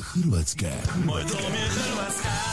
Hrvatske. Moj dom je Hrvatska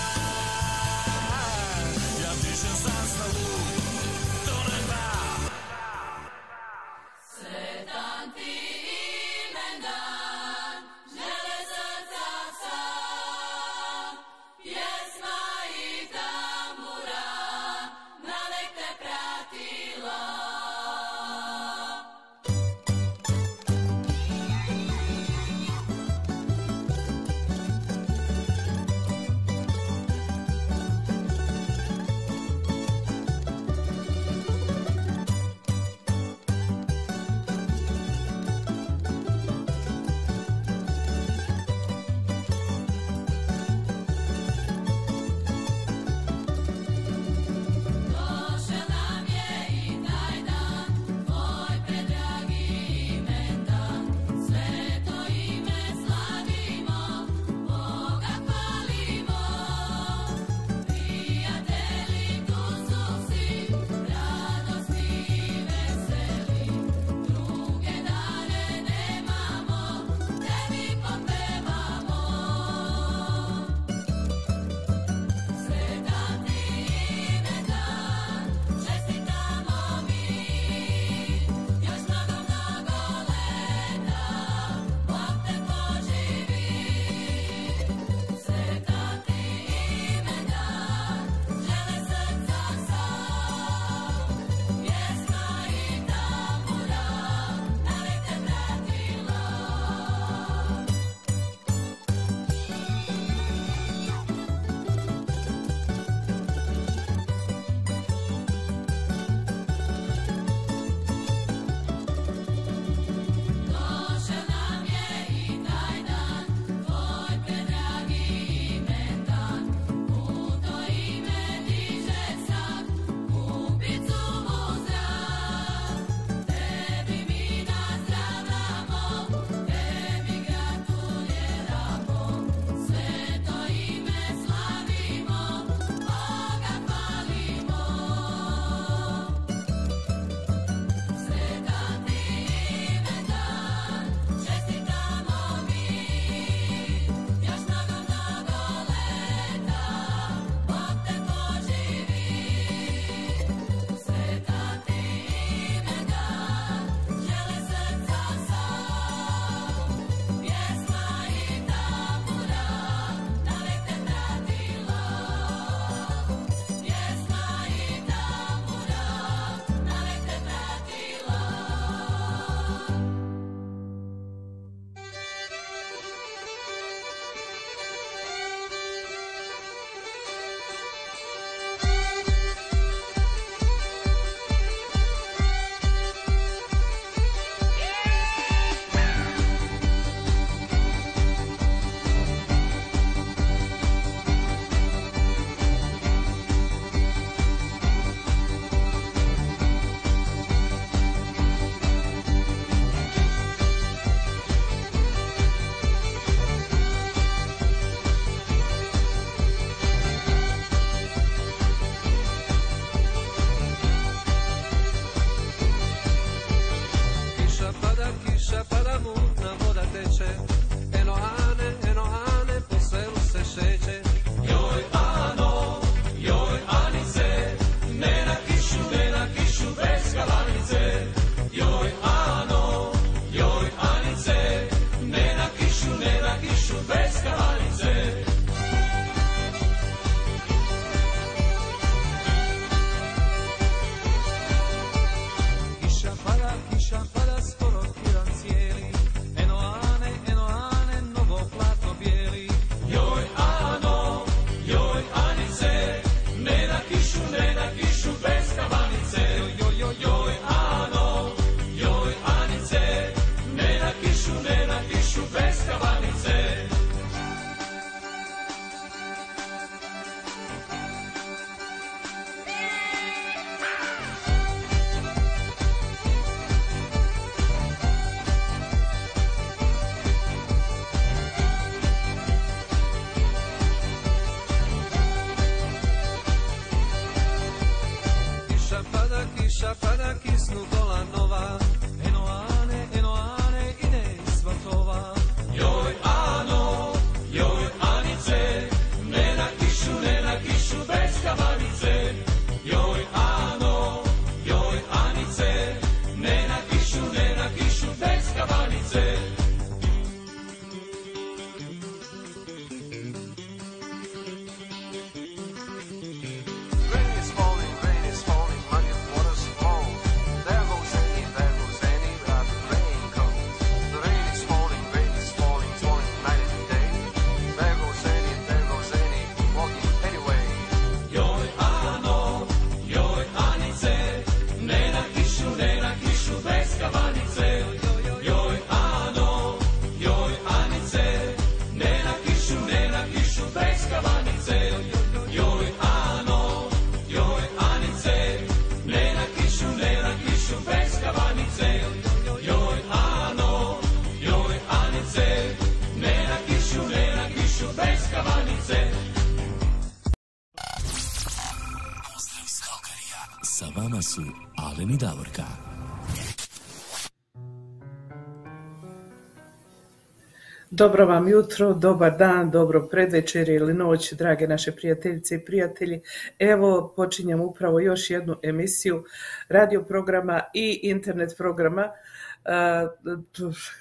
Dobro vam jutro, dobar dan, dobro predvečer ili noć, drage naše prijateljice i prijatelji. Evo počinjemo upravo još jednu emisiju radio programa i internet programa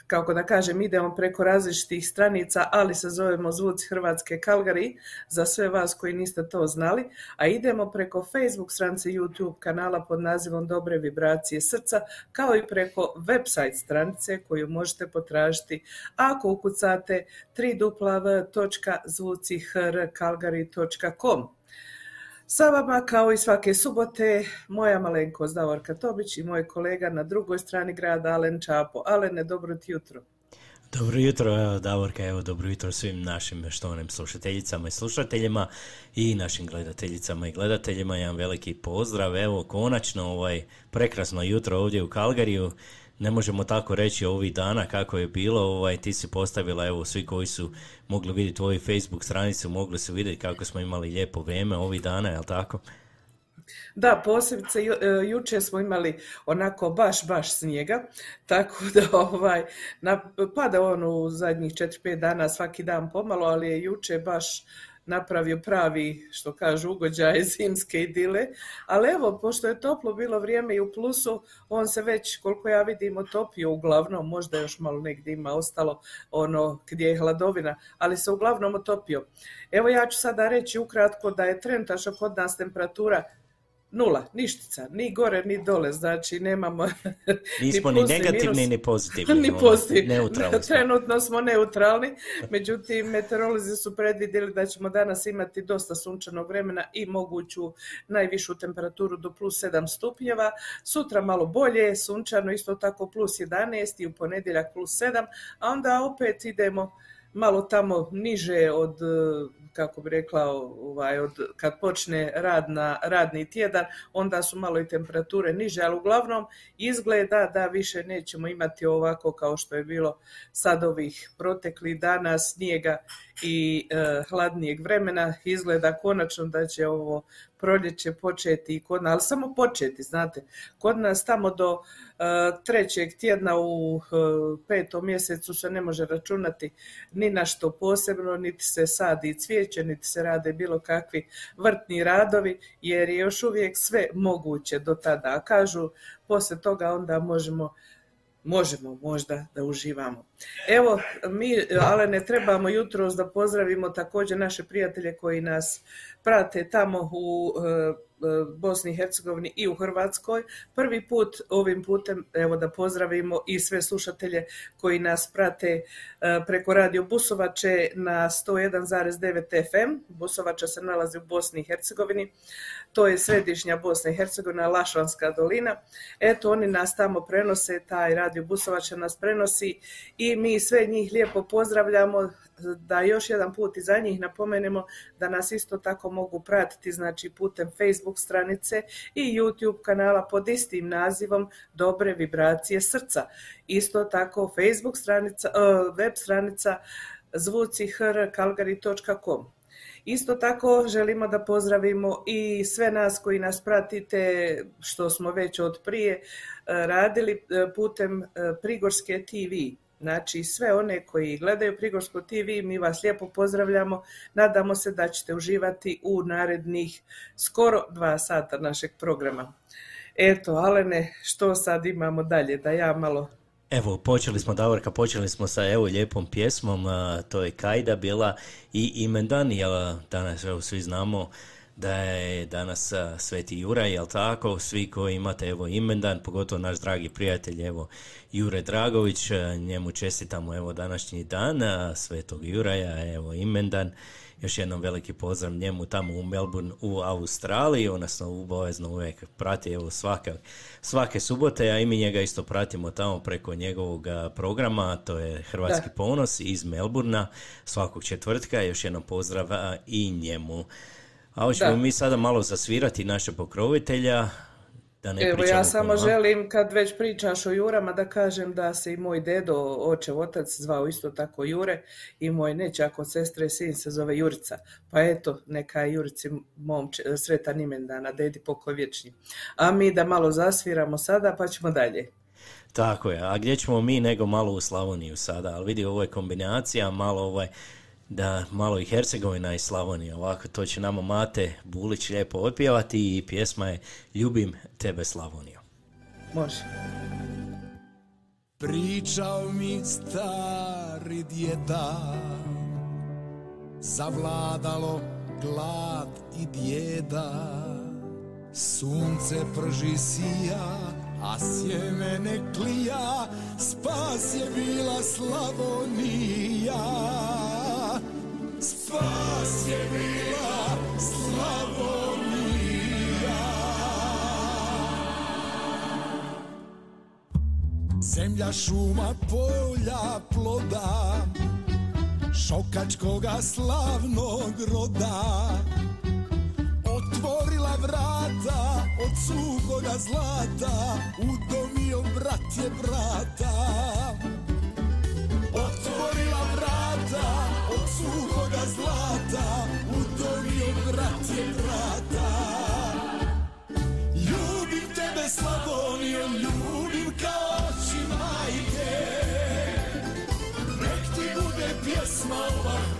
kako da kažem, idemo preko različitih stranica, ali se zovemo Zvuci Hrvatske Kalgari, za sve vas koji niste to znali, a idemo preko Facebook stranice YouTube kanala pod nazivom Dobre vibracije srca, kao i preko website stranice koju možete potražiti ako ukucate www.zvucihrkalgari.com. Sa vama kao i svake subote moja malenkost Davorka Tobić i moj kolega na drugoj strani grada Alen Čapo. Alene, dobro ti jutro. Dobro jutro, evo Davorka, evo dobro jutro svim našim štovanim slušateljicama i slušateljima i našim gledateljicama i gledateljima. Jedan veliki pozdrav, evo konačno ovaj prekrasno jutro ovdje u Kalgariju ne možemo tako reći ovih dana kako je bilo, ovaj, ti si postavila, evo, svi koji su mogli vidjeti tvoju Facebook stranicu, mogli su vidjeti kako smo imali lijepo vrijeme ovih dana, jel tako? Da, posebice ju, e, juče smo imali onako baš, baš snijega, tako da ovaj, na, pada on u zadnjih 4-5 dana svaki dan pomalo, ali je juče baš napravio pravi, što kažu, ugođaj zimske idile. Ali evo, pošto je toplo bilo vrijeme i u plusu, on se već, koliko ja vidim, otopio uglavnom, možda još malo negdje ima ostalo ono gdje je hladovina, ali se uglavnom otopio. Evo ja ću sada reći ukratko da je trenutačno kod nas temperatura nula, ništica, ni gore ni dole, znači nemamo Nismo ni, ni negativni ni pozitivni. ni pozitivni. Neutralni smo. Trenutno smo neutralni, međutim meteorolozi su predvidjeli da ćemo danas imati dosta sunčanog vremena i moguću najvišu temperaturu do plus 7 stupnjeva. Sutra malo bolje, sunčano, isto tako plus 11 i u ponedjeljak plus 7, a onda opet idemo malo tamo niže od kako bi rekla, ovaj, od, kad počne rad na radni tjedan, onda su malo i temperature niže, ali uglavnom izgleda da više nećemo imati ovako kao što je bilo sad ovih proteklih dana snijega i e, hladnijeg vremena. Izgleda konačno da će ovo proljeće početi i kod nas, ali samo početi, znate. Kod nas tamo do uh, trećeg tjedna u uh, petom mjesecu se ne može računati ni na što posebno, niti se sadi cvijeće, niti se rade bilo kakvi vrtni radovi, jer je još uvijek sve moguće do tada. A kažu, poslije toga onda možemo možemo možda da uživamo. Evo, mi, ale ne trebamo jutros da pozdravimo također naše prijatelje koji nas prate tamo u Bosni i Hercegovini i u Hrvatskoj. Prvi put ovim putem evo da pozdravimo i sve slušatelje koji nas prate preko radio Busovače na 101,9 FM. Busovača se nalazi u Bosni i Hercegovini. To je središnja Bosna i Hercegovina, Lašvanska dolina. Eto, oni nas tamo prenose, taj radio Busovača nas prenosi i mi sve njih lijepo pozdravljamo da još jedan put i za njih napomenemo da nas isto tako mogu pratiti znači putem Facebook stranice i YouTube kanala pod istim nazivom Dobre vibracije srca. Isto tako Facebook stranica, web stranica zvucihrkalgari.com. Isto tako želimo da pozdravimo i sve nas koji nas pratite, što smo već od prije radili putem Prigorske TV Znači sve one koji gledaju Prigorsko TV, mi vas lijepo pozdravljamo. Nadamo se da ćete uživati u narednih skoro dva sata našeg programa. Eto, Alene, što sad imamo dalje? Da ja malo Evo, počeli smo, Davorka, počeli smo sa evo lijepom pjesmom, to je Kajda bila i imendan, jel danas evo svi znamo da je danas Sveti Juraj, jel tako? Svi koji imate evo imendan, pogotovo naš dragi prijatelj, evo Jure Dragović, njemu čestitamo evo današnji dan Svetog Juraja, evo imendan. Još jednom veliki pozdrav njemu tamo u Melbourne u Australiji, odnosno obavezno uvijek prati evo svaka, svake subote, a i mi njega isto pratimo tamo preko njegovog programa, to je Hrvatski da. ponos iz Melburna svakog četvrtka, još jednom pozdrav i njemu. A hoćemo mi sada malo zasvirati naše pokrovitelja, da ne Evo, ja samo želim, kad već pričaš o Jurama, da kažem da se i moj dedo, očev otac, zvao isto tako Jure i moj nećak od sestre sin se zove Jurica. Pa eto, neka je Jurici mom sretan imendana, dedi pokoj vječni. A mi da malo zasviramo sada, pa ćemo dalje. Tako je, a gdje ćemo mi nego malo u Slavoniju sada, ali vidi ovo je kombinacija, malo ovaj, da malo i Hercegovina i Slavonija, ovako to će nama Mate Bulić lijepo otpjevati i pjesma je Ljubim tebe Slavoniju. Može. Pričao mi stari djeda Zavladalo glad i djeda Sunce prži sija, a sjeme ne klija Spas je bila Slavonija. Spas je bila Slavonija. Zemlja, šuma, polja, ploda Šokačkoga slavnog roda vrata od suhoga zlata. Udomio brat je brata. Otvorila vrata od suhoga zlata. Udomio brat je brata. Ljubim tebe Slavonijo, ljubim kao oči majke. Nek ti bude pjesma ova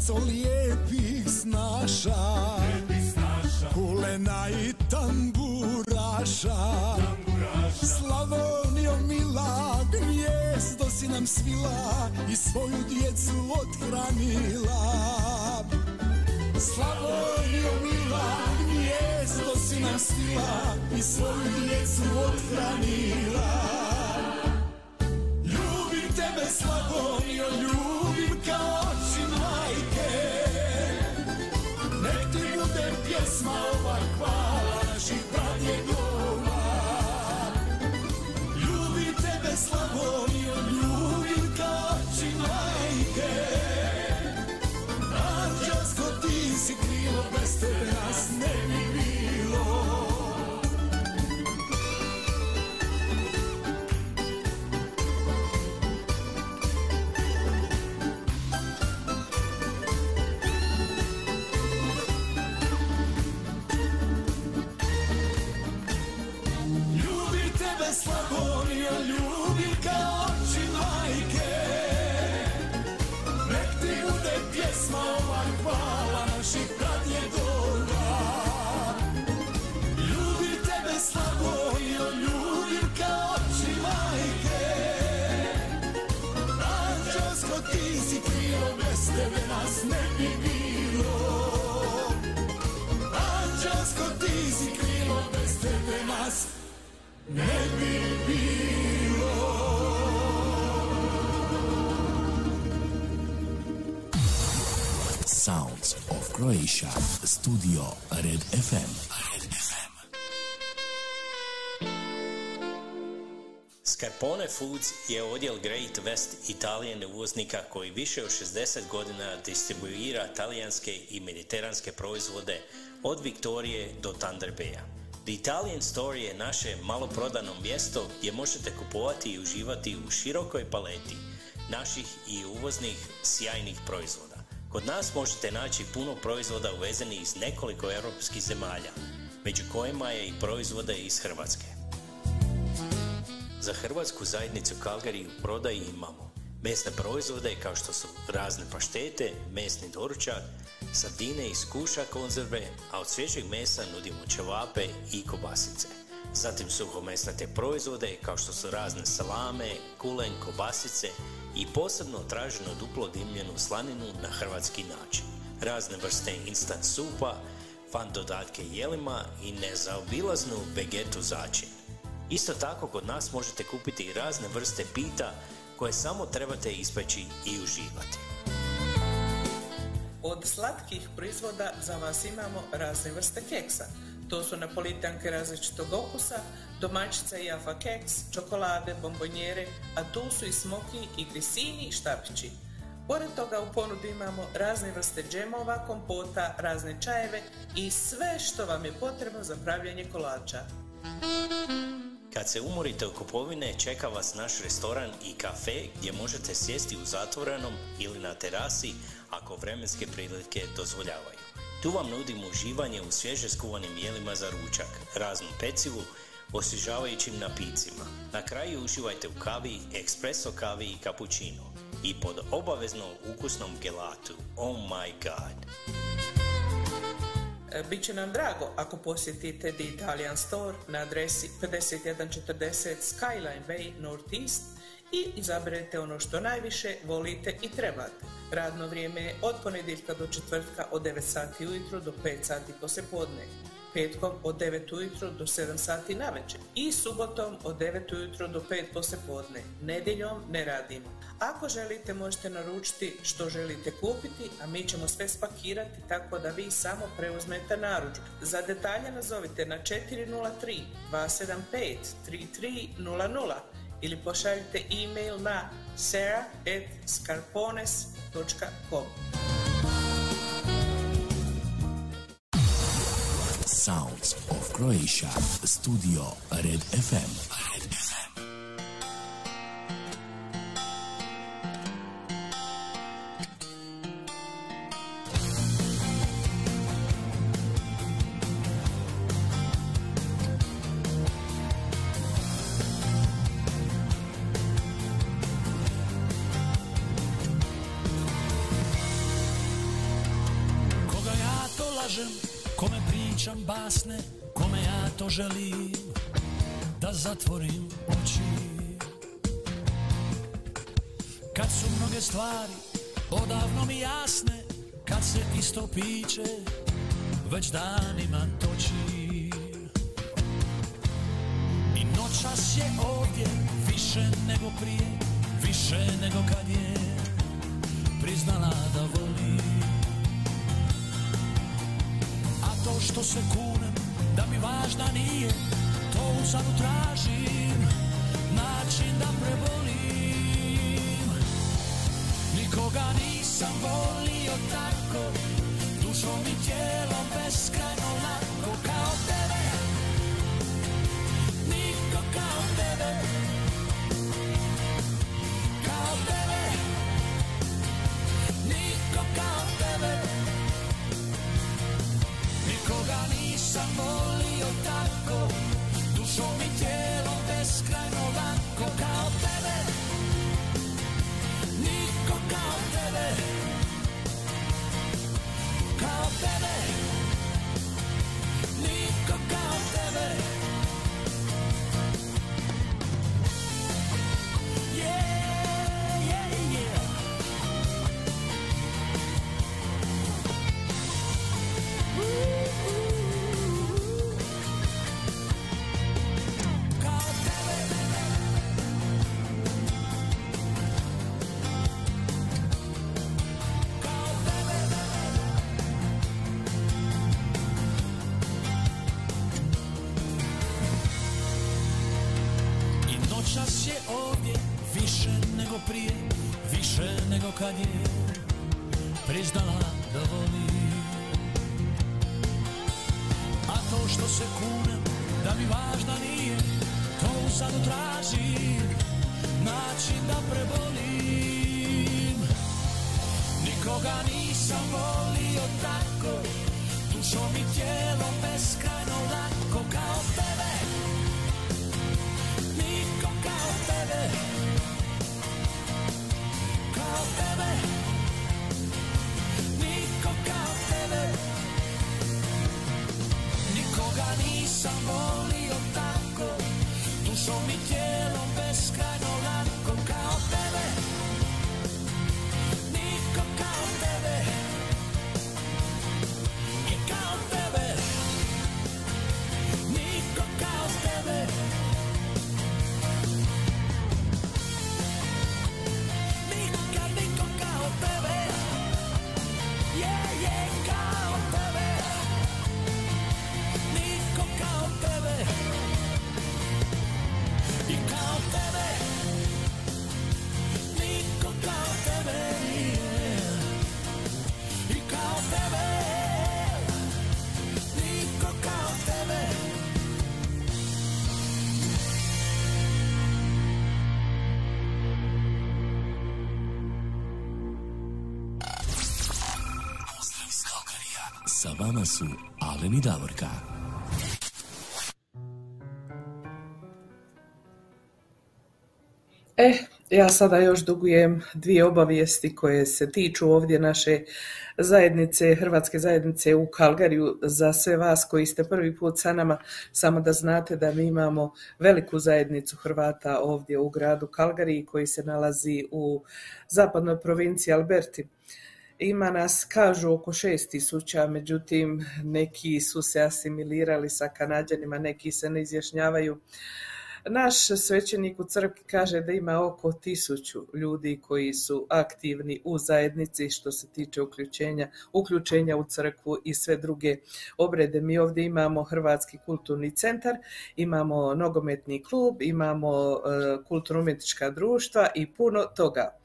Ravnico lijepih snaša Kulena i tamburaša. Slavonio mila Gnjezdo si nam svila I svoju djecu othranila. Slavonio mila Gnjezdo si nam svila I svoju djecu othranila. Ljubim tebe Slavonio, ljubim pjesma ova hvala naših pradjedova Studio Red FM. Red FM. Scarpone Foods je odjel Great West Italijan uvoznika koji više od 60 godina distribuira talijanske i mediteranske proizvode od Viktorije do Thunder Baya. The Italian Store je naše maloprodano mjesto gdje možete kupovati i uživati u širokoj paleti naših i uvoznih sjajnih proizvoda. Kod nas možete naći puno proizvoda uvezenih iz nekoliko europskih zemalja, među kojima je i proizvode iz Hrvatske. Za hrvatsku zajednicu Calgary u prodaji imamo mesne proizvode kao što su razne paštete, mesni doručak, sardine iz kuša konzerve, a od svježeg mesa nudimo ćevape i kobasice. Zatim suhomesnate proizvode kao što su razne salame, kulen, kobasice i posebno traženo duplo dimljenu slaninu na hrvatski način. razne vrste instant supa, fan dodatke jelima i nezaobilaznu vegetu začin. Isto tako kod nas možete kupiti razne vrste pita koje samo trebate ispeći i uživati. Od slatkih proizvoda za vas imamo razne vrste keksa. To su napolitanke različitog okusa, domaćica i jafa keks, čokolade, bombonjere, a tu su i smoki i grisini i štapići. Pored toga u ponudi imamo razne vrste džemova, kompota, razne čajeve i sve što vam je potrebno za pravljanje kolača. Kad se umorite u kupovine, čeka vas naš restoran i kafe gdje možete sjesti u zatvorenom ili na terasi ako vremenske prilike dozvoljavaju. Tu vam nudimo uživanje u svježe skuvanim jelima za ručak, raznu pecivu, osvježavajućim napicima. Na kraju uživajte u kavi, espresso kavi i kapućinu i pod obavezno ukusnom gelatu. Oh my god! E, Biće nam drago ako posjetite The Italian Store na adresi 5140 Skyline Way Northeast i izaberete ono što najviše volite i trebate. Radno vrijeme je od ponedjeljka do četvrtka od 9 sati ujutro do 5 sati poslijepodne. Petkom od 9 ujutro do 7 sati navečer i subotom od 9 ujutro do 5 poslijepodne. Nedjeljom ne radimo. Ako želite možete naručiti što želite kupiti, a mi ćemo sve spakirati tako da vi samo preuzmete narudžbu. Za detalje nazovite na 403 275 3300 ili pošaljite e-mail na sarah.scarpones.com Sounds of Croatia. Studio Red FM. Red FM. Basne, kome ja to želim da zatvorim oči. Kad su mnoge stvari odavno mi jasne, kad se isto piće već danima toči. I noćas je ovdje više nego prije, više nego kad je što se kunem da mi važna nije To uzadu tražim način da prebolim. Nikoga nisam volio tako Dušom i tijelom beskrajno Vama su Alen Davorka. E, ja sada još dugujem dvije obavijesti koje se tiču ovdje naše zajednice, Hrvatske zajednice u Kalgariju za sve vas koji ste prvi put sa nama, samo da znate da mi imamo veliku zajednicu Hrvata ovdje u gradu Kalgariji koji se nalazi u zapadnoj provinciji Alberti. Ima nas, kažu, oko šest tisuća, međutim neki su se asimilirali sa Kanađanima, neki se ne izjašnjavaju naš svećenik u crkvi kaže da ima oko tisuću ljudi koji su aktivni u zajednici što se tiče uključenja, uključenja u crkvu i sve druge obrede. Mi ovdje imamo Hrvatski kulturni centar, imamo nogometni klub, imamo e, kulturno-umjetnička društva i puno toga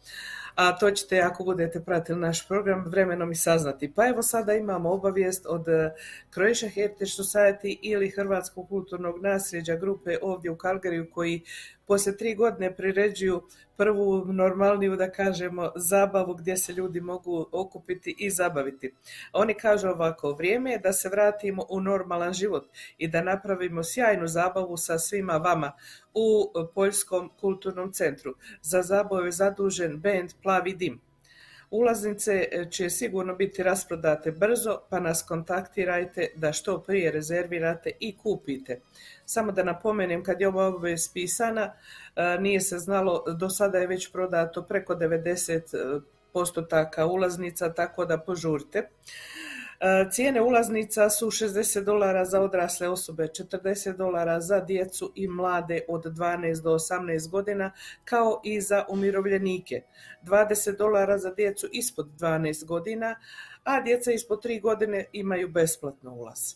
a to ćete ako budete pratili naš program vremenom i saznati. Pa evo sada imamo obavijest od eh, Croatia Heritage Society ili Hrvatskog kulturnog nasljeđa grupe ovdje u Kalgariju koji poslije tri godine priređuju prvu normalniju, da kažemo, zabavu gdje se ljudi mogu okupiti i zabaviti. Oni kažu ovako, vrijeme je da se vratimo u normalan život i da napravimo sjajnu zabavu sa svima vama u Poljskom kulturnom centru. Za zabavu je zadužen band Plavi dim. Ulaznice e, će sigurno biti rasprodate brzo, pa nas kontaktirajte da što prije rezervirate i kupite. Samo da napomenem, kad je ova obavez pisana, e, nije se znalo, do sada je već prodato preko 90 e, postotaka ulaznica, tako da požurite. E, cijene ulaznica su 60 dolara za odrasle osobe, 40 dolara za djecu i mlade od 12 do 18 godina, kao i za umirovljenike. 20 dolara za djecu ispod 12 godina, a djeca ispod 3 godine imaju besplatno ulaz.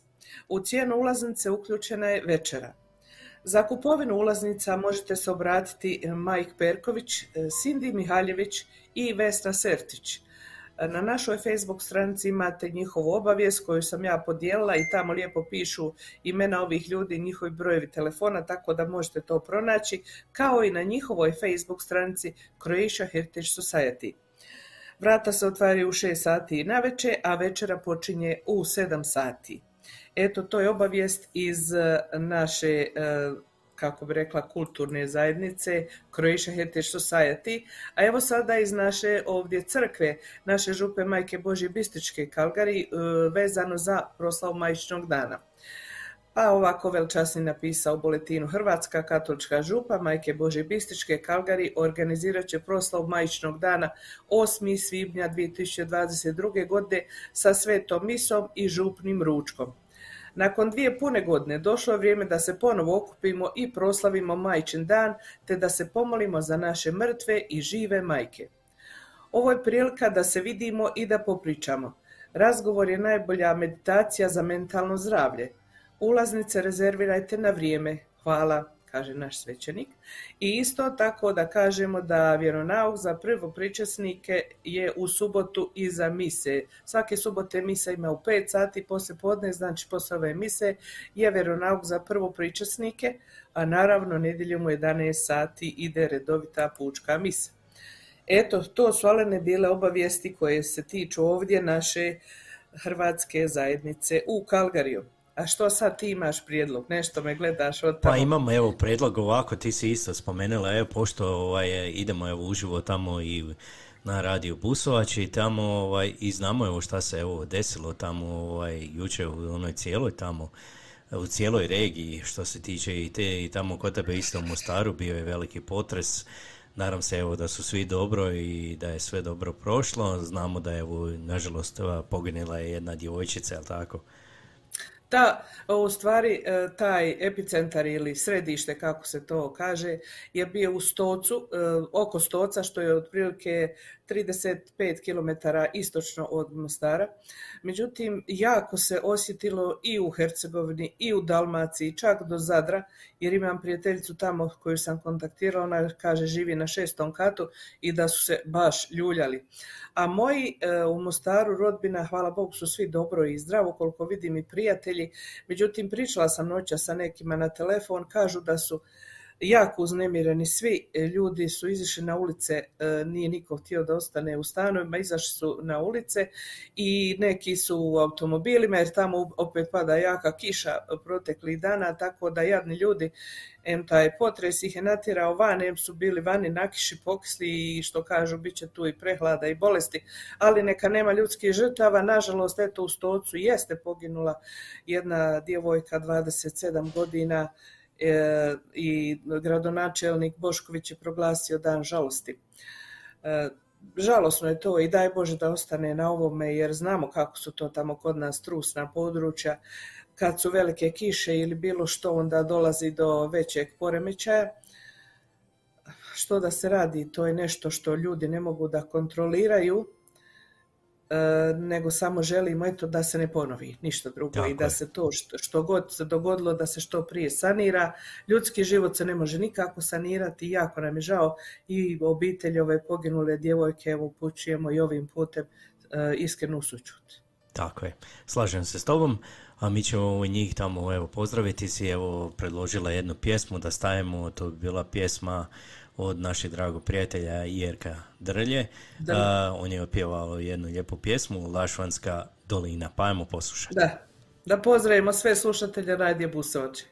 U cijenu ulaznice uključena je večera. Za kupovinu ulaznica možete se obratiti Majk Perković, Cindy Mihaljević i Vesna Sertić. Na našoj Facebook stranici imate njihovu obavijest koju sam ja podijelila i tamo lijepo pišu imena ovih ljudi njihovi brojevi telefona, tako da možete to pronaći, kao i na njihovoj Facebook stranici Croatia Heritage Society. Vrata se otvaraju u 6 sati na večer, a večera počinje u 7 sati. Eto, to je obavijest iz eh, naše eh, kako bi rekla, kulturne zajednice Croatia Heritage Society, a evo sada iz naše ovdje crkve, naše župe Majke Božje Bističke Kalgari, e, vezano za proslavu Majčnog dana. Pa ovako velčasni napisao u boletinu Hrvatska katolička župa Majke Božje Bističke Kalgari organizirat će proslavu Majčnog dana 8. svibnja 2022. godine sa svetom misom i župnim ručkom. Nakon dvije pune godine došlo je vrijeme da se ponovo okupimo i proslavimo Majčin dan, te da se pomolimo za naše mrtve i žive majke. Ovo je prilika da se vidimo i da popričamo. Razgovor je najbolja meditacija za mentalno zdravlje. Ulaznice rezervirajte na vrijeme. Hvala kaže naš svećenik. I isto tako da kažemo da vjeronauk za prvopričasnike je u subotu iza mise. Svake subote misa ima u 5 sati poslije podne, znači posle ove mise je vjeronauk za prvopričasnike, a naravno nedjeljom u 11 sati ide redovita pučka misa. Eto, to su alene bile obavijesti koje se tiču ovdje naše Hrvatske zajednice u Kalgariju. A što sad ti imaš prijedlog? Nešto me gledaš od tamo? Pa imamo evo prijedlog ovako, ti si isto spomenula, evo pošto ovaj, idemo evo uživo tamo i na radiju Busovač i tamo ovaj, i znamo evo šta se evo desilo tamo ovaj, jučer u onoj cijeloj tamo u cijeloj regiji što se tiče i te i tamo kod tebe isto u Mostaru bio je veliki potres. Nadam se evo da su svi dobro i da je sve dobro prošlo. Znamo da je evo nažalost poginila je jedna djevojčica, jel tako? Da, u stvari e, taj epicentar ili središte, kako se to kaže, je bio u Stocu, e, oko Stoca, što je otprilike 35 km istočno od Mostara. Međutim, jako se osjetilo i u Hercegovini i u Dalmaciji, čak do Zadra, jer imam prijateljicu tamo koju sam kontaktirala, ona kaže živi na šestom katu i da su se baš ljuljali. A moji e, u Mostaru rodbina, hvala Bogu, su svi dobro i zdravo, koliko vidim i prijatelji. Međutim, pričala sam noća sa nekima na telefon, kažu da su jako uznemireni. Svi ljudi su izišli na ulice, nije niko htio da ostane u stanovima, izašli su na ulice i neki su u automobilima jer tamo opet pada jaka kiša proteklih dana, tako da jadni ljudi em taj potres ih je natjerao van, em su bili vani na kiši pokisli i što kažu bit će tu i prehlada i bolesti, ali neka nema ljudskih žrtava, nažalost eto u Stocu jeste poginula jedna djevojka 27 godina e, i gradonačelnik Bošković je proglasio dan žalosti. E, žalosno je to i daj Bože da ostane na ovome jer znamo kako su to tamo kod nas trusna područja kad su velike kiše ili bilo što onda dolazi do većeg poremećaja. Što da se radi, to je nešto što ljudi ne mogu da kontroliraju, e, nego samo želimo eto da se ne ponovi ništa drugo Tako i da je. se to što, što god se dogodilo da se što prije sanira. Ljudski život se ne može nikako sanirati i jako nam je žao i obitelj ove poginule djevojke evo upućujemo i ovim putem e, iskrenu sućut. Tako je, slažem se s tobom, a mi ćemo njih tamo evo pozdraviti si, evo predložila jednu pjesmu da stavimo, to bi bila pjesma od našeg dragog prijatelja Jerka Drlje. Da. A, on je opjevao jednu lijepu pjesmu, Lašvanska dolina, pa ajmo poslušati. Da, da pozdravimo sve slušatelje Radije Busovače.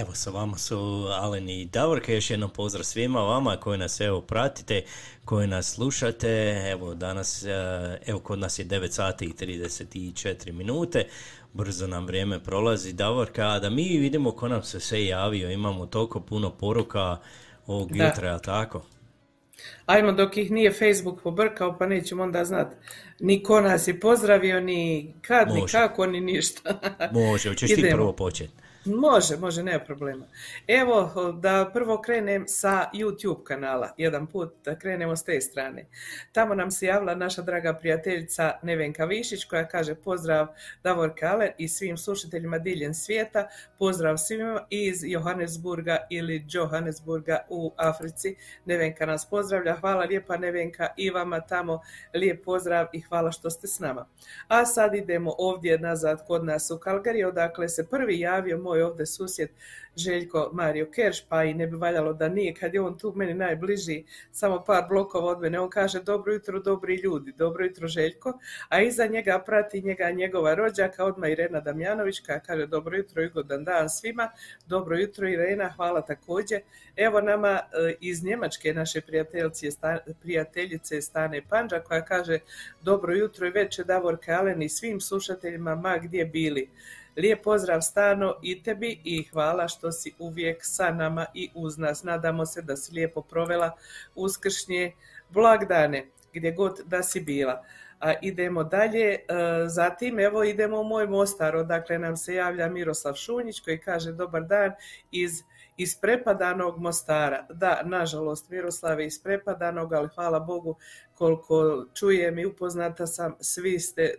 Evo, sa vama su Alen i Davorka, još jednom pozdrav svima vama koji nas evo pratite, koji nas slušate, evo danas, eh, evo kod nas je 9 sati i 34 minute, brzo nam vrijeme prolazi Davorka, a da mi vidimo ko nam se sve javio, imamo toliko puno poruka ovog Da. jutra, jel tako? Ajmo dok ih nije Facebook pobrkao, pa nećemo onda znat ni ko nas je pozdravio, ni kad, ni kako, ni ništa. Može, hoćeš ti prvo početi? Može, može, nema problema. Evo, da prvo krenem sa YouTube kanala, jedan put da krenemo s te strane. Tamo nam se javila naša draga prijateljica Nevenka Višić koja kaže pozdrav Davor Kale i svim slušateljima diljem svijeta, pozdrav svima iz Johannesburga ili Johannesburga u Africi. Nevenka nas pozdravlja, hvala lijepa Nevenka i vama tamo lijep pozdrav i hvala što ste s nama. A sad idemo ovdje nazad kod nas u Kalgari, odakle se prvi javio moj ovdje susjed Željko Mario Kerš, pa i ne bi valjalo da nije, kad je on tu meni najbliži, samo par blokova od mene. On kaže dobro jutro, dobri ljudi, dobro jutro Željko, a iza njega prati njega njegova rođaka, odmah Irena Damjanović, koja kaže dobro jutro ugodan dan svima, dobro jutro Irena, hvala također. Evo nama e, iz Njemačke naše prijateljice, prijateljice Stane Panđa, koja kaže dobro jutro i večer Davor Kalen i svim slušateljima ma gdje bili. Lijep pozdrav Stano i tebi i hvala što si uvijek sa nama i uz nas. Nadamo se da si lijepo provela uskršnje blagdane gdje god da si bila. A idemo dalje, e, zatim evo idemo u moj Mostar, odakle nam se javlja Miroslav Šunjić koji kaže dobar dan iz iz prepadanog Mostara. Da, nažalost, Miroslav iz prepadanog, ali hvala Bogu koliko čujem i upoznata sam, svi ste e,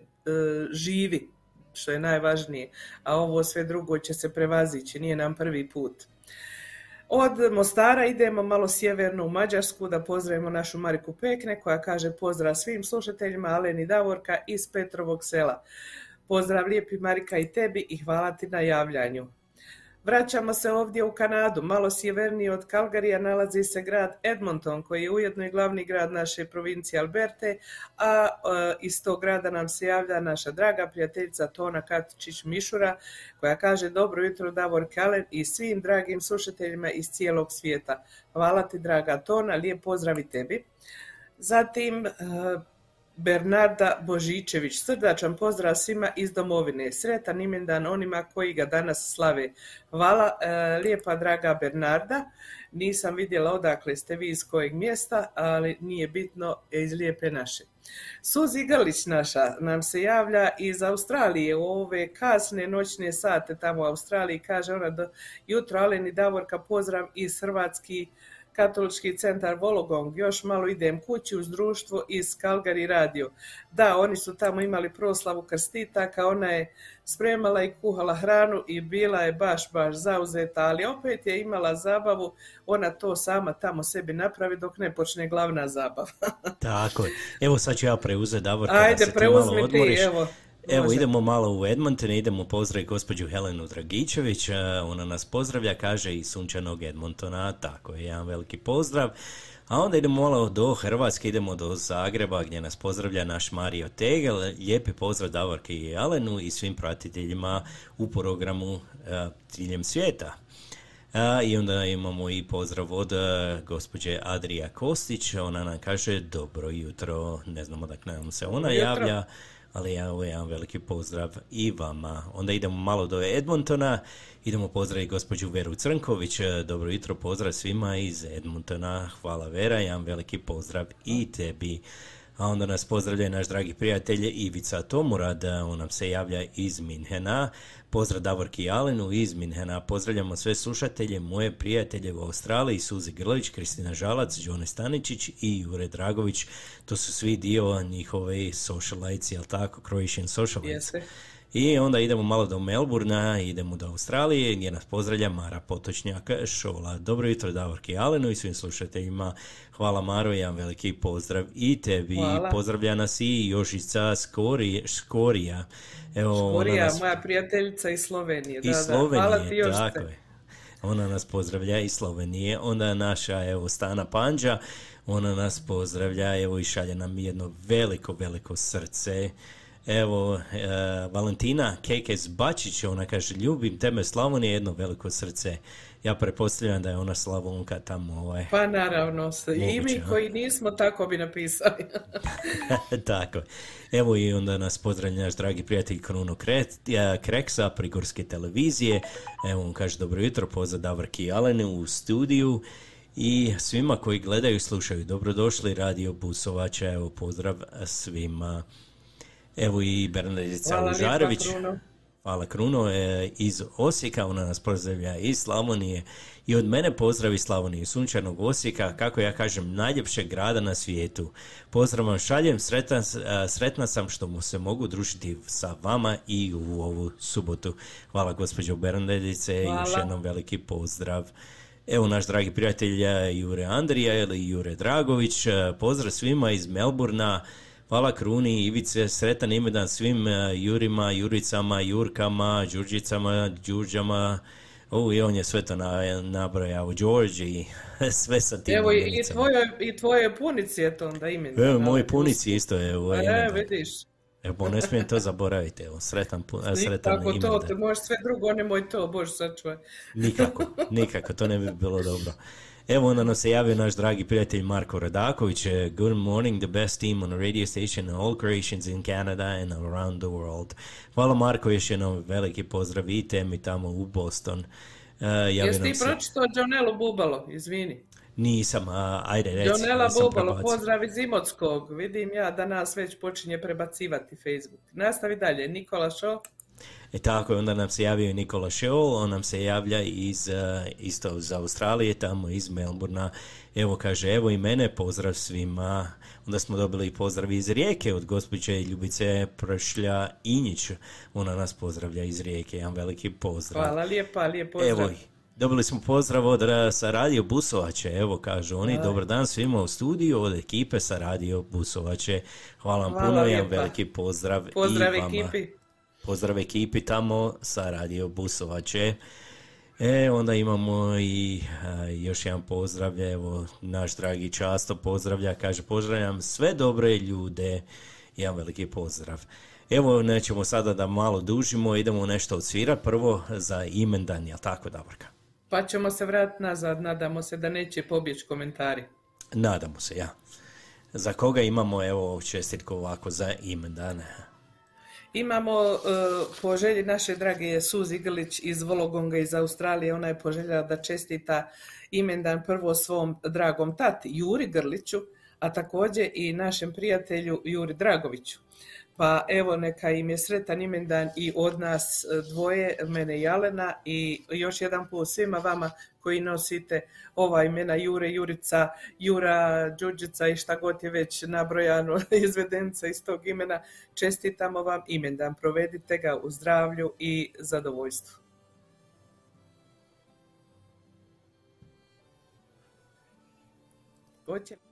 živi, što je najvažnije, a ovo sve drugo će se prevazići, nije nam prvi put. Od Mostara idemo malo sjeverno u Mađarsku da pozdravimo našu Mariku Pekne koja kaže pozdrav svim slušateljima Aleni Davorka iz Petrovog sela. Pozdrav lijepi Marika i tebi i hvala ti na javljanju. Vraćamo se ovdje u Kanadu, malo sjevernije od Kalgarija nalazi se grad Edmonton koji je ujedno i glavni grad naše provincije Alberte, a e, iz tog grada nam se javlja naša draga prijateljica Tona Katičić Mišura koja kaže dobro jutro Davor Kalen i svim dragim slušateljima iz cijelog svijeta. Hvala ti draga Tona, lijep pozdrav i tebi. Zatim e, Bernarda Božičević. Srdačan pozdrav svima iz domovine. Sretan imendan onima koji ga danas slave. Hvala, e, lijepa draga Bernarda. Nisam vidjela odakle ste vi iz kojeg mjesta, ali nije bitno iz lijepe naše. Suzi Grlić naša nam se javlja iz Australije u ove kasne noćne sate tamo u Australiji. Kaže ona do jutro Aleni Davorka pozdrav iz Hrvatski Katolički centar Vologong, još malo idem kući uz društvo iz Calgary Radio. Da, oni su tamo imali proslavu krstitaka, ona je spremala i kuhala hranu i bila je baš, baš zauzeta, ali opet je imala zabavu, ona to sama tamo sebi napravi dok ne počne glavna zabava. Tako. Evo sad ću ja preuzeti Davorka da Ajde, se ti malo preuzmi ti, odmoriš. evo. Evo, može. idemo malo u Edmonton, idemo pozdraviti gospođu Helenu Dragičević, e, ona nas pozdravlja, kaže iz sunčanog Edmontona, tako je, jedan veliki pozdrav. A onda idemo malo do Hrvatske, idemo do Zagreba gdje nas pozdravlja naš Mario Tegel. Lijepi pozdrav Davorke i Alenu i svim pratiteljima u programu e, Diljem svijeta. A, I onda imamo i pozdrav od e, gospođe Adrija Kostić, ona nam kaže dobro jutro, ne znamo dakle nam se ona Jutro. javlja, ali ja, ovo je jedan veliki pozdrav i vama. Onda idemo malo do Edmontona, idemo pozdraviti gospođu Veru Crnković, dobro jutro, pozdrav svima iz Edmontona, hvala Vera, jedan veliki pozdrav i tebi. A onda nas pozdravlja naš dragi prijatelj Ivica Tomurad, on nam se javlja iz Minhena. Pozdrav Davorki Alenu iz Minhena. Pozdravljamo sve slušatelje, moje prijatelje u Australiji, Suzi Grlić, Kristina Žalac, Đone Staničić i Jure Dragović. To su svi dio njihove socialites, jel tako, Croatian socialites. I onda idemo malo do Melburna, idemo do Australije gdje nas pozdravlja Mara Potočnjak Šola. Dobro jutro Davorki Alenu i svim slušateljima. Hvala Maro, jedan veliki pozdrav i tebi. Hvala. Pozdravlja nas i Jošica Skorija. Skorija, Evo, Škorija nas... moja prijateljica iz Slovenije. Iz da, Slovenije, Hvala ti tako je. Ona nas pozdravlja iz Slovenije. Onda naša, evo, Stana Panđa, ona nas pozdravlja, evo, i šalje nam jedno veliko, veliko srce Evo, e, Valentina Kekes Bačić, ona kaže, ljubim teme Slavonije, jedno veliko srce. Ja prepostavljam da je ona Slavonka tamo. Ovaj, pa naravno, i mi koji nismo tako bi napisali. tako. Evo i onda nas pozdravlja naš dragi prijatelj Kruno Kreksa, Prigorske televizije. Evo on kaže, dobro jutro, pozdrav Davorki Alene u studiju. I svima koji gledaju i slušaju, dobrodošli Radio Busovača, evo pozdrav svima. Evo i Bernardica Užarević. Hvala Kruno e, iz Osijeka, ona nas pozdravlja iz Slavonije i od mene pozdravi Slavonije, sunčanog Osijeka, kako ja kažem, najljepšeg grada na svijetu. Pozdrav vam šaljem, sretna, e, sretna sam što mu se mogu družiti sa vama i u ovu subotu. Hvala gospođo Bernardice i još jednom veliki pozdrav. Evo naš dragi prijatelj e, Jure Andrija ili Jure Dragović, pozdrav svima iz Melburna, Hvala Kruni, Ivice, sretan imedan svim e, Jurima, Juricama, Jurkama, Đurđicama, Đurđama, o, i on je sve to na, nabrojao, Đorđi, sve sa tim Evo, i tvoje, i tvoje punici je to onda ime. Evo, moji punici isto je. Evo, e, vidiš. Evo, ne smijem to zaboraviti, evo, sretan, sretan Tako to, te možeš sve drugo, nemoj to, bože sačuvaj. Nikako, nikako, to ne bi bilo dobro. Evo onda nam se javio naš dragi prijatelj Marko Radaković. Good morning, the best team on the radio station all creations in Canada and around the world. Hvala Marko, još jednom veliki pozdrav i temi tamo u Boston. Uh, Jesi ti se... pročitao Jonelu Bubalo, izvini? Nisam, a, ajde reci. Jonela Bubalo, pozdrav iz Imotskog. Vidim ja da nas već počinje prebacivati Facebook. Nastavi dalje, Nikola Šo. E tako, onda nam se javio Nikola Šeol, on nam se javlja iz, uh, isto iz Australije, tamo iz Melburna. Evo kaže, evo i mene, pozdrav svima. Onda smo dobili i pozdrav iz Rijeke od gospođe Ljubice Pršlja Injić. Ona nas pozdravlja iz Rijeke, jedan veliki pozdrav. Hvala lijepa, lijep pozdrav. Evo, Dobili smo pozdrav od sa Radio Busovače, evo kažu oni, dobar dan svima u studiju od ekipe sa Radio Busovače. Hvala vam puno, jedan veliki pozdrav. Pozdrav i vama. ekipi. Pozdrav ekipi tamo sa Radio Busovače. E, onda imamo i još jedan pozdrav, evo, naš dragi Často pozdravlja, kaže pozdravljam sve dobre ljude, jedan veliki pozdrav. Evo, nećemo sada da malo dužimo, idemo nešto odsvirati, prvo za imendan, jel tako, Davorka? Pa ćemo se vratiti nazad, nadamo se da neće pobjeći komentari. Nadamo se, ja. Za koga imamo, evo, čestitku ovako za imendan? Imamo uh, po naše drage Suzi Grlić iz Vologonga iz Australije, ona je poželjela da čestita imendan prvo svom dragom tati Juri Grliću, a također i našem prijatelju Juri Dragoviću. Pa evo neka im je sretan imendan i od nas dvoje, mene i Alena i još jedan put svima vama koji nosite ova imena Jure, Jurica, Jura, Đuđica i šta god je već nabrojano izvedenica iz tog imena. Čestitamo vam imendan, provedite ga u zdravlju i zadovoljstvu. Hoće.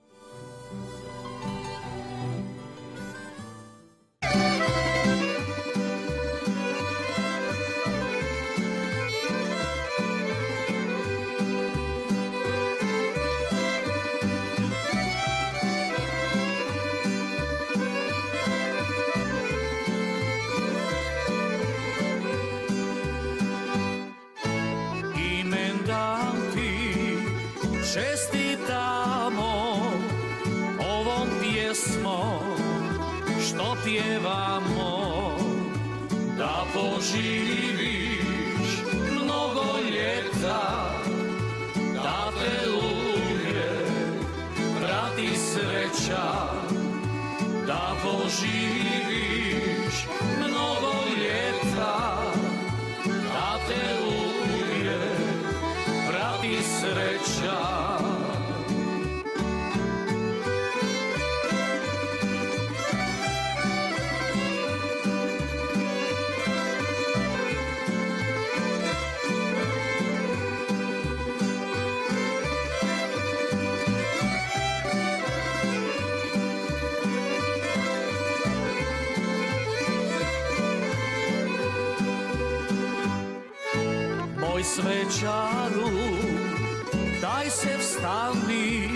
Pjevamo da poživiš svečaru Daj se vstani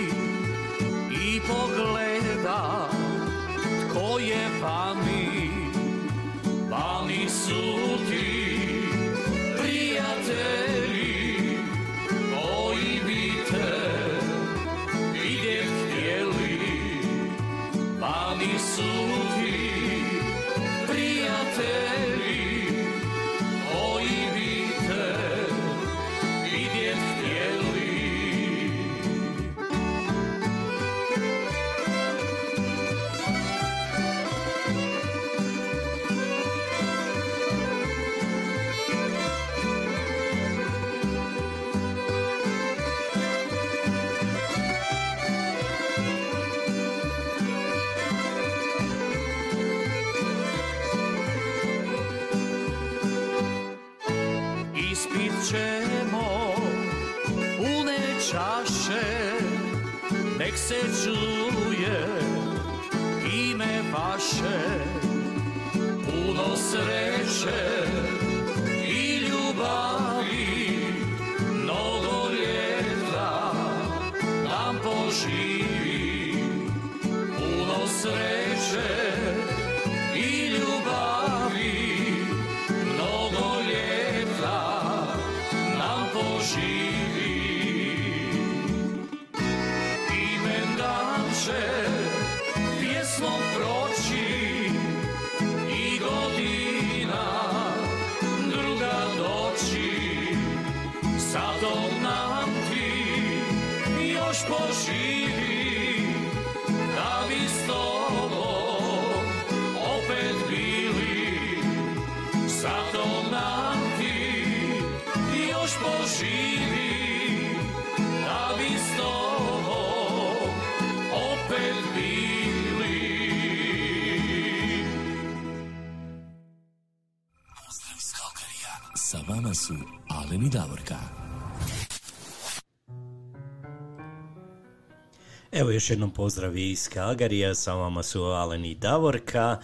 Evo još jednom pozdrav iz Kalgarija, sa vama su Alen i Davorka,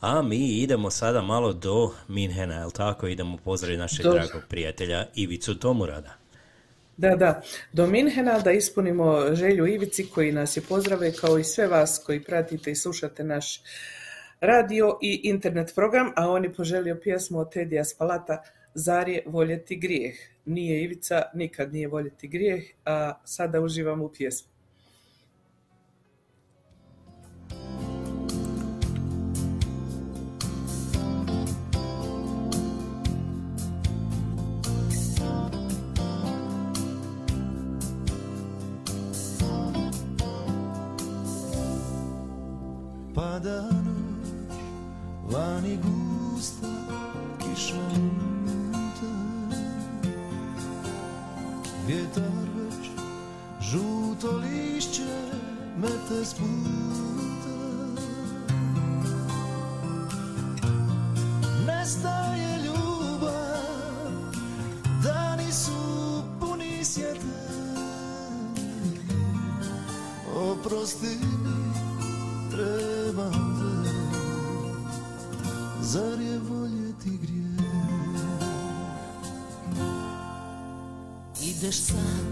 a mi idemo sada malo do Minhena, jel tako? Idemo pozdraviti našeg dragog prijatelja Ivicu Tomurada. Da, da, do Minhena da ispunimo želju Ivici koji nas je pozdrave kao i sve vas koji pratite i slušate naš radio i internet program, a on je poželio pjesmu od Tedija Spalata Zar je voljeti grijeh. Nije Ivica, nikad nije voljeti grijeh, a sada uživam u pjesmu. Pada noć, vani gusta kiša luta Vjetar. Već žuto lišće mete s puta Ideš sam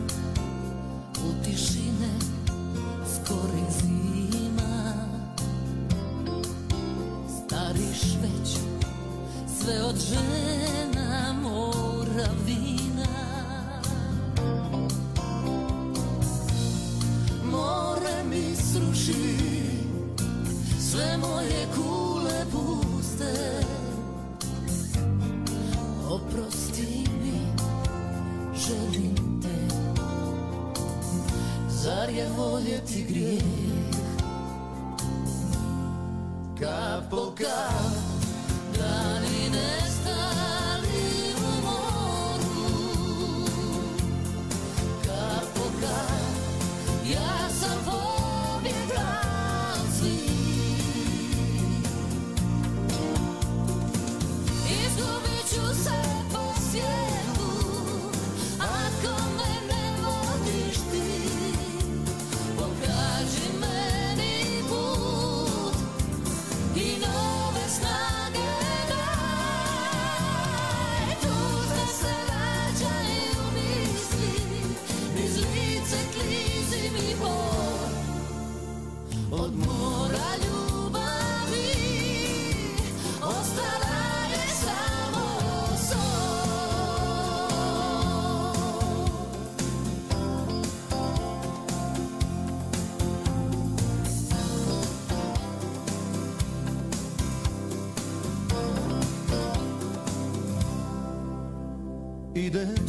Idem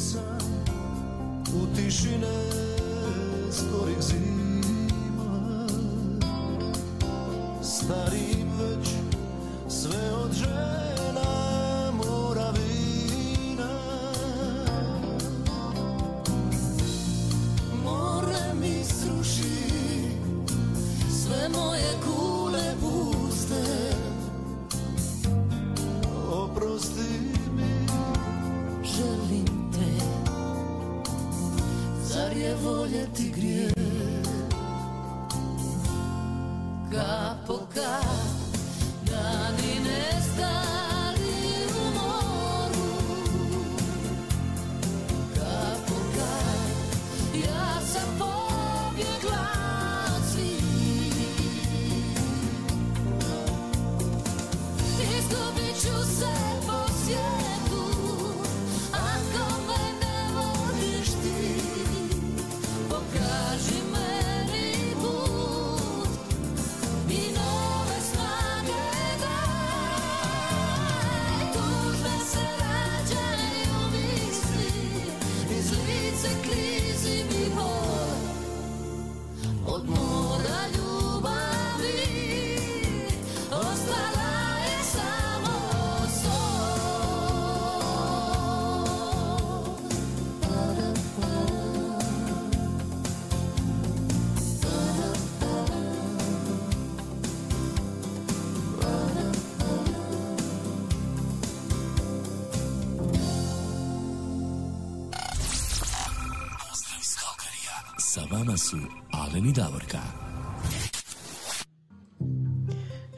su Alen i Davorka.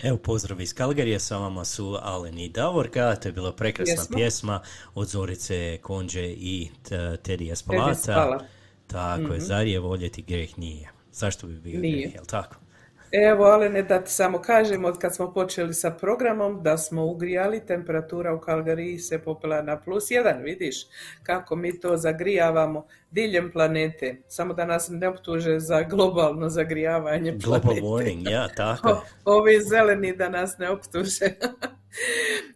Evo pozdrav iz Kalgarije, sa vama su Alen i Davorka, to je bila prekrasna Jesmo. pjesma od Zorice Konđe i t- Tedija Teddy Spalata. Spala. Tako je, zar je voljeti greh nije? Zašto bi bio Nije. greh, jel tako? Evo, ali ne da ti samo kažem, od kad smo počeli sa programom, da smo ugrijali, temperatura u Kalgariji se popela na plus jedan, vidiš kako mi to zagrijavamo diljem planete. Samo da nas ne optuže za globalno zagrijavanje Global planete. warning, ja, tako. O- Ovi zeleni da nas ne optuže.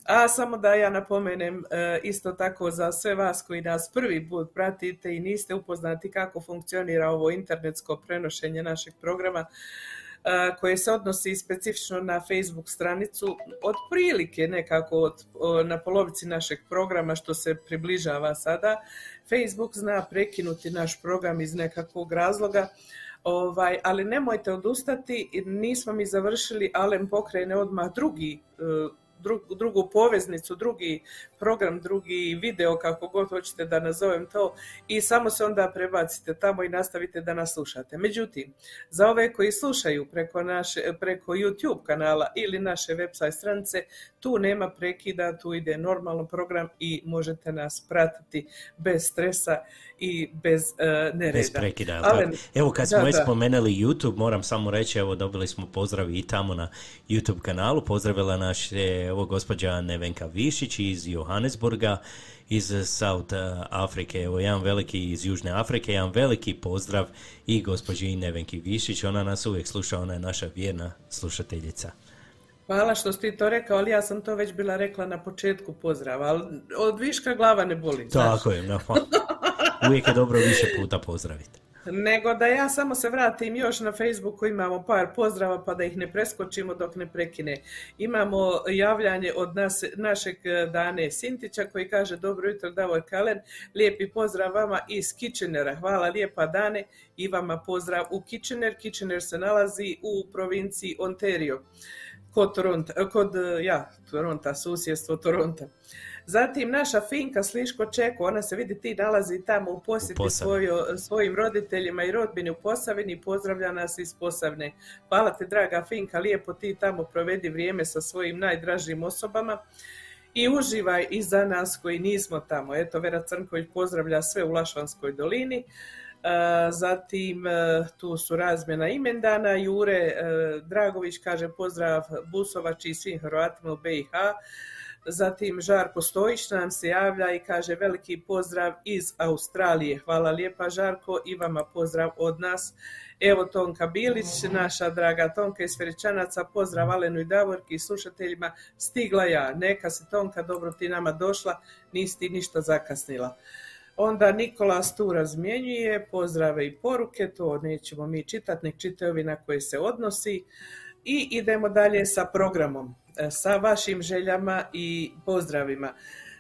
A samo da ja napomenem e, isto tako za sve vas koji nas prvi put pratite i niste upoznati kako funkcionira ovo internetsko prenošenje našeg programa, koje se odnosi specifično na Facebook stranicu, otprilike nekako od, na polovici našeg programa što se približava sada. Facebook zna prekinuti naš program iz nekakvog razloga, Ovaj, ali nemojte odustati, nismo mi završili, Alen pokrene odmah drugi, e, dru- drugu poveznicu, drugi program, drugi video, kako god hoćete da nazovem to, i samo se onda prebacite tamo i nastavite da nas slušate. Međutim, za ove koji slušaju preko, naše, preko YouTube kanala ili naše website stranice, tu nema prekida, tu ide normalno program i možete nas pratiti bez stresa i bez e, nereda. Bez prekida, tako? Evo kad smo da, već da. spomenuli YouTube, moram samo reći, evo dobili smo pozdrav i tamo na YouTube kanalu, pozdravila naš evo gospođa Nevenka Višić iz Johannesburga, iz South Afrike, evo jedan veliki iz Južne Afrike, jedan veliki pozdrav i gospođi Nevenki Višić, ona nas uvijek sluša, ona je naša vjerna slušateljica. Hvala što si ti to rekao, ali ja sam to već bila rekla na početku pozdrava, ali od viška glava ne boli. znaš. Tako je, no, uvijek je dobro više puta pozdraviti. Nego da ja samo se vratim još na Facebooku, imamo par pozdrava pa da ih ne preskočimo dok ne prekine. Imamo javljanje od nas, našeg eh, Dane Sintića koji kaže dobro jutro Davor Kalen, lijepi pozdrav vama iz Kitchenera. Hvala lijepa Dane i vama pozdrav u Kitchener. Kitchener se nalazi u provinciji Ontario kod Toronta, kod, eh, ja, Toronta, susjedstvo Toronta. Zatim naša Finka Sliško Čeko, ona se vidi ti nalazi tamo u posjeti svojo, svojim roditeljima i rodbini u Posavini i pozdravlja nas iz Posavne. Hvala te draga Finka, lijepo ti tamo provedi vrijeme sa svojim najdražim osobama i uživaj i za nas koji nismo tamo. Eto, Vera Crnković pozdravlja sve u Lašvanskoj dolini. E, Zatim e, tu su razmjena imendana. Jure e, Dragović kaže pozdrav Busovači i svim Hrvatima u BiH. Zatim Žarko Stojić nam se javlja i kaže veliki pozdrav iz Australije. Hvala lijepa Žarko i vama pozdrav od nas. Evo Tonka Bilić, naša draga Tonka iz Feričanaca, pozdrav Alenu i Davorki i slušateljima. Stigla ja, neka si Tonka, dobro ti nama došla, nisi ti ništa zakasnila. Onda Nikolas tu razmjenjuje pozdrave i poruke, to nećemo mi čitati, nek čitaju ovi na koje se odnosi. I idemo dalje sa programom, sa vašim željama i pozdravima.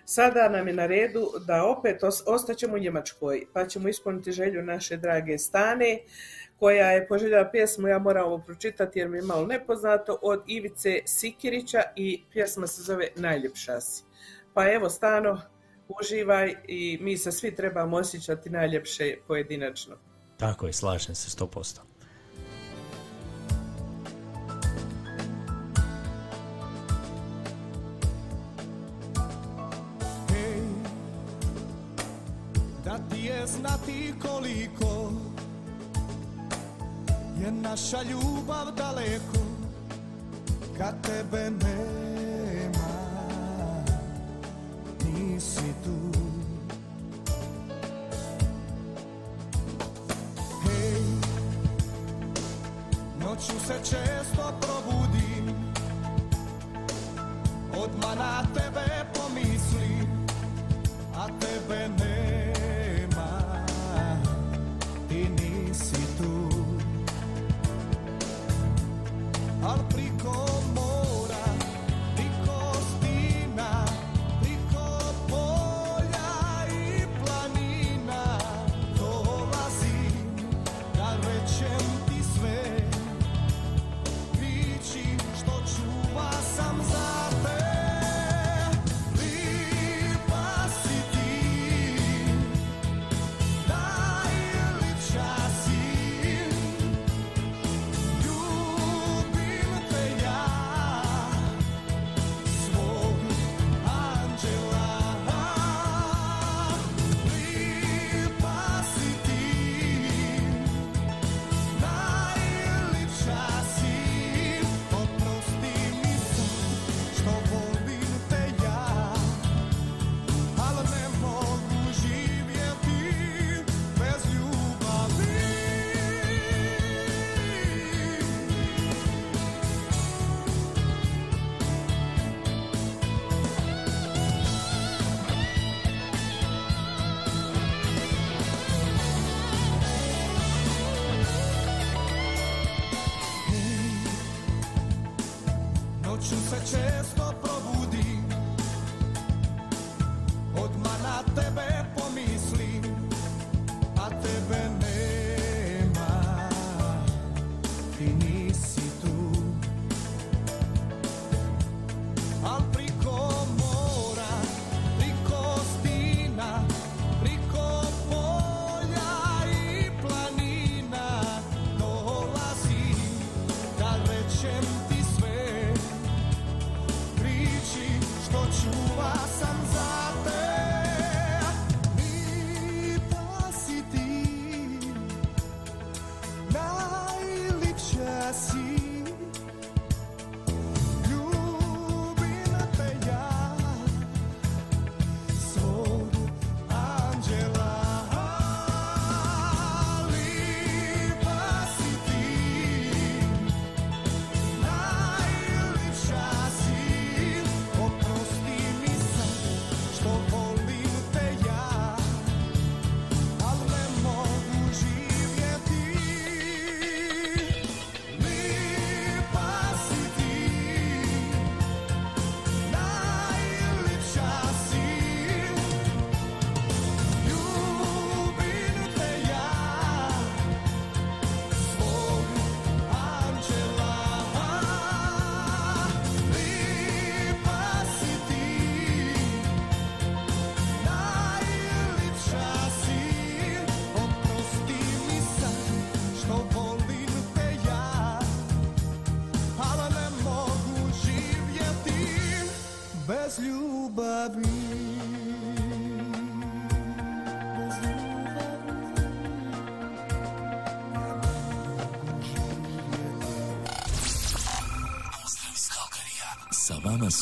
Sada nam je na redu da opet os- ostaćemo u Njemačkoj, pa ćemo ispuniti želju naše drage Stane, koja je poželjela pjesmu, ja moram ovo pročitati jer mi je malo nepoznato, od Ivice Sikirića i pjesma se zove Najljepša si. Pa evo, Stano, uživaj i mi se svi trebamo osjećati najljepše pojedinačno. Tako je, slažem se 100%. Da ti je znati koliko je naša ljubav daleko kad tebe nema nisi tu. Hej, noću se često probudim Odmah na tebe pomislim a tebe nema,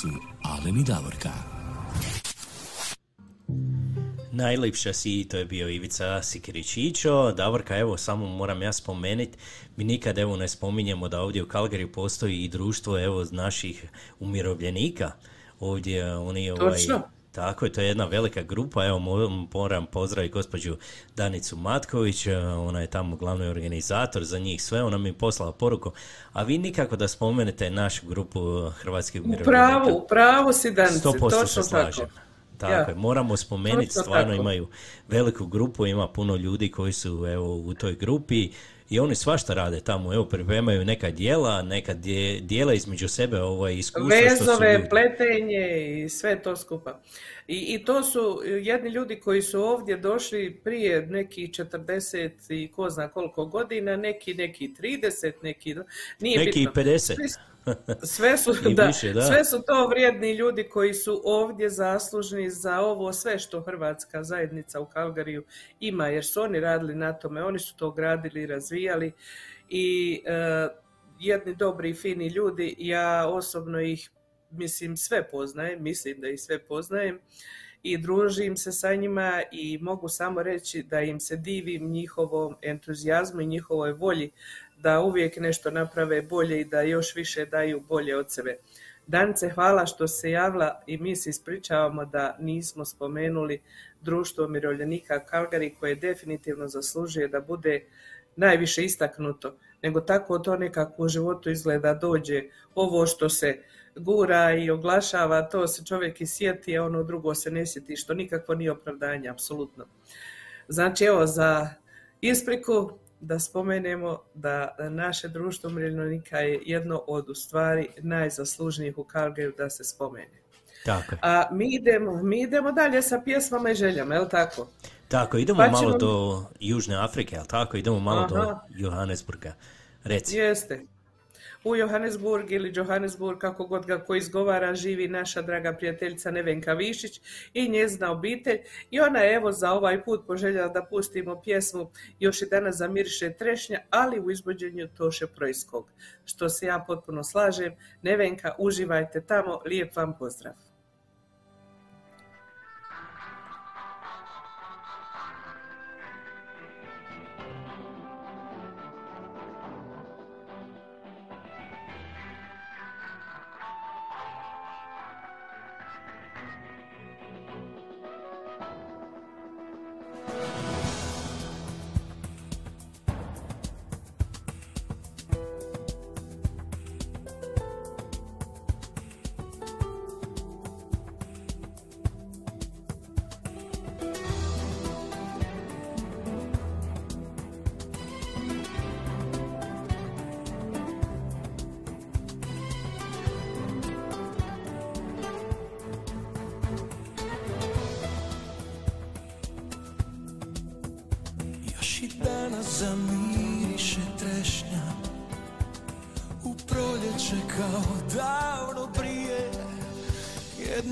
su Alen i Davorka. Najljepša si, to je bio Ivica Sikiričićo. Davorka, evo, samo moram ja spomenuti, mi nikad evo ne spominjemo da ovdje u Kalgariju postoji i društvo evo naših umirovljenika. Ovdje oni ovaj, Točno. Tako je, to je jedna velika grupa, evo mo- moram pozdraviti gospođu Danicu Matković, e, ona je tamo glavni organizator za njih sve, ona mi je poslala poruku, a vi nikako da spomenete našu grupu hrvatskih U umirovljenika. pravu, u pravu si Danice, 100% točno se slažem. tako. Tako Ja. moramo spomenuti, stvarno tako. imaju veliku grupu, ima puno ljudi koji su evo u toj grupi i oni svašta rade tamo, evo pripremaju neka dijela, neka dijela između sebe ovo je iskustvo što su Vezove, ljudi. pletenje i sve to skupa. I, I to su jedni ljudi koji su ovdje došli prije neki 40 i ko zna koliko godina, neki neki 30, neki nije Neki bitno. 50. Sve su, da, više, da. sve su to vrijedni ljudi koji su ovdje zaslužni za ovo sve što Hrvatska zajednica u Kalgariju ima, jer su oni radili na tome, oni su to gradili i razvijali i e, jedni dobri i fini ljudi, ja osobno ih mislim sve poznajem, mislim da ih sve poznajem i družim se sa njima i mogu samo reći da im se divim njihovom entuzijazmu i njihovoj volji da uvijek nešto naprave bolje i da još više daju bolje od sebe. Danice, hvala što se javila i mi se ispričavamo da nismo spomenuli društvo umirovljenika Kalgari koje definitivno zaslužuje da bude najviše istaknuto, nego tako to nekako u životu izgleda dođe ovo što se gura i oglašava, to se čovjek i sjeti, a ono drugo se ne sjeti, što nikako nije opravdanje, apsolutno. Znači, evo, za ispriku da spomenemo da naše društvo umirovljenika je jedno od u stvari najzaslužnijih u Kalgariju da se spomene. Tako. A mi idemo, mi idemo dalje sa pjesmama i željama, je li tako? Tako, idemo Pa malo ćemo- do Južne Afrike, ali tako, idemo malo do Aha. Johannesburga. Reci. Jeste. U Johannesburg ili Johannesburg, kako god ga ko izgovara, živi naša draga prijateljica Nevenka Višić i njezina obitelj. I ona je evo za ovaj put poželjela da pustimo pjesmu Još i danas zamiriše trešnja, ali u izvođenju Toše Projskog. Što se ja potpuno slažem. Nevenka, uživajte tamo. Lijep vam pozdrav.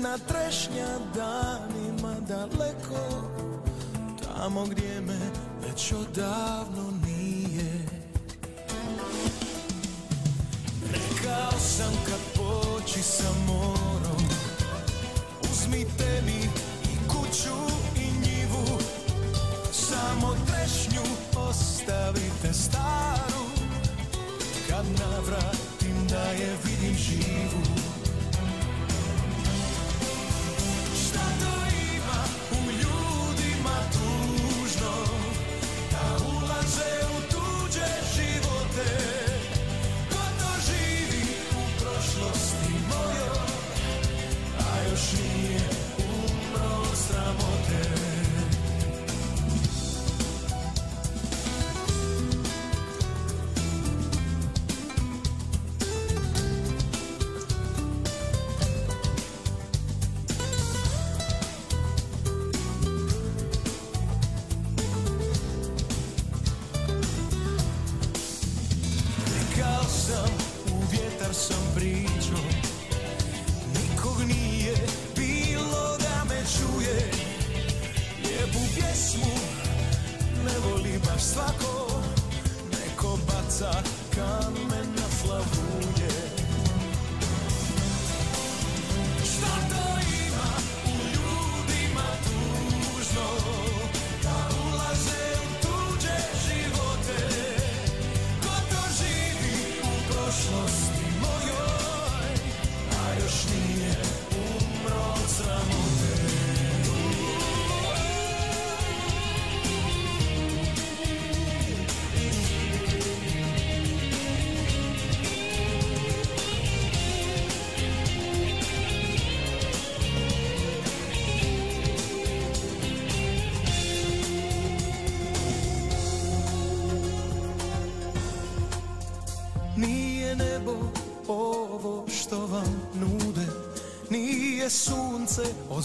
Jedna trešnja danima daleko Tamo gdje me već odavno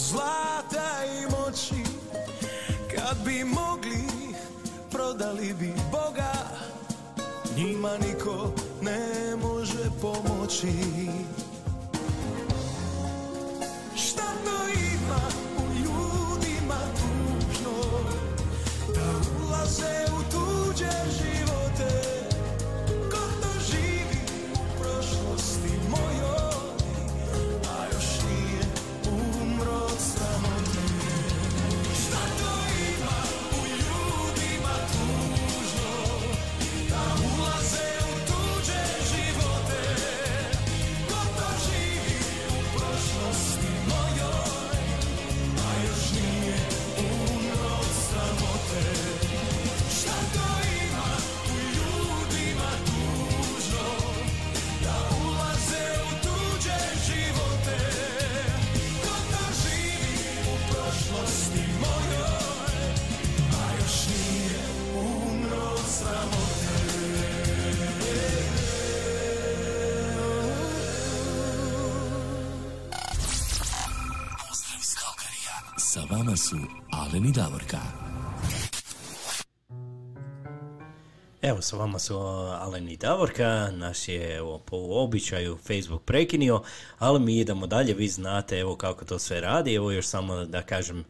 sunce od vama su Alen i Davorka. Evo, sa vama su Alen i Davorka, naš je evo, po običaju Facebook prekinio, ali mi idemo dalje, vi znate evo kako to sve radi, evo još samo da kažem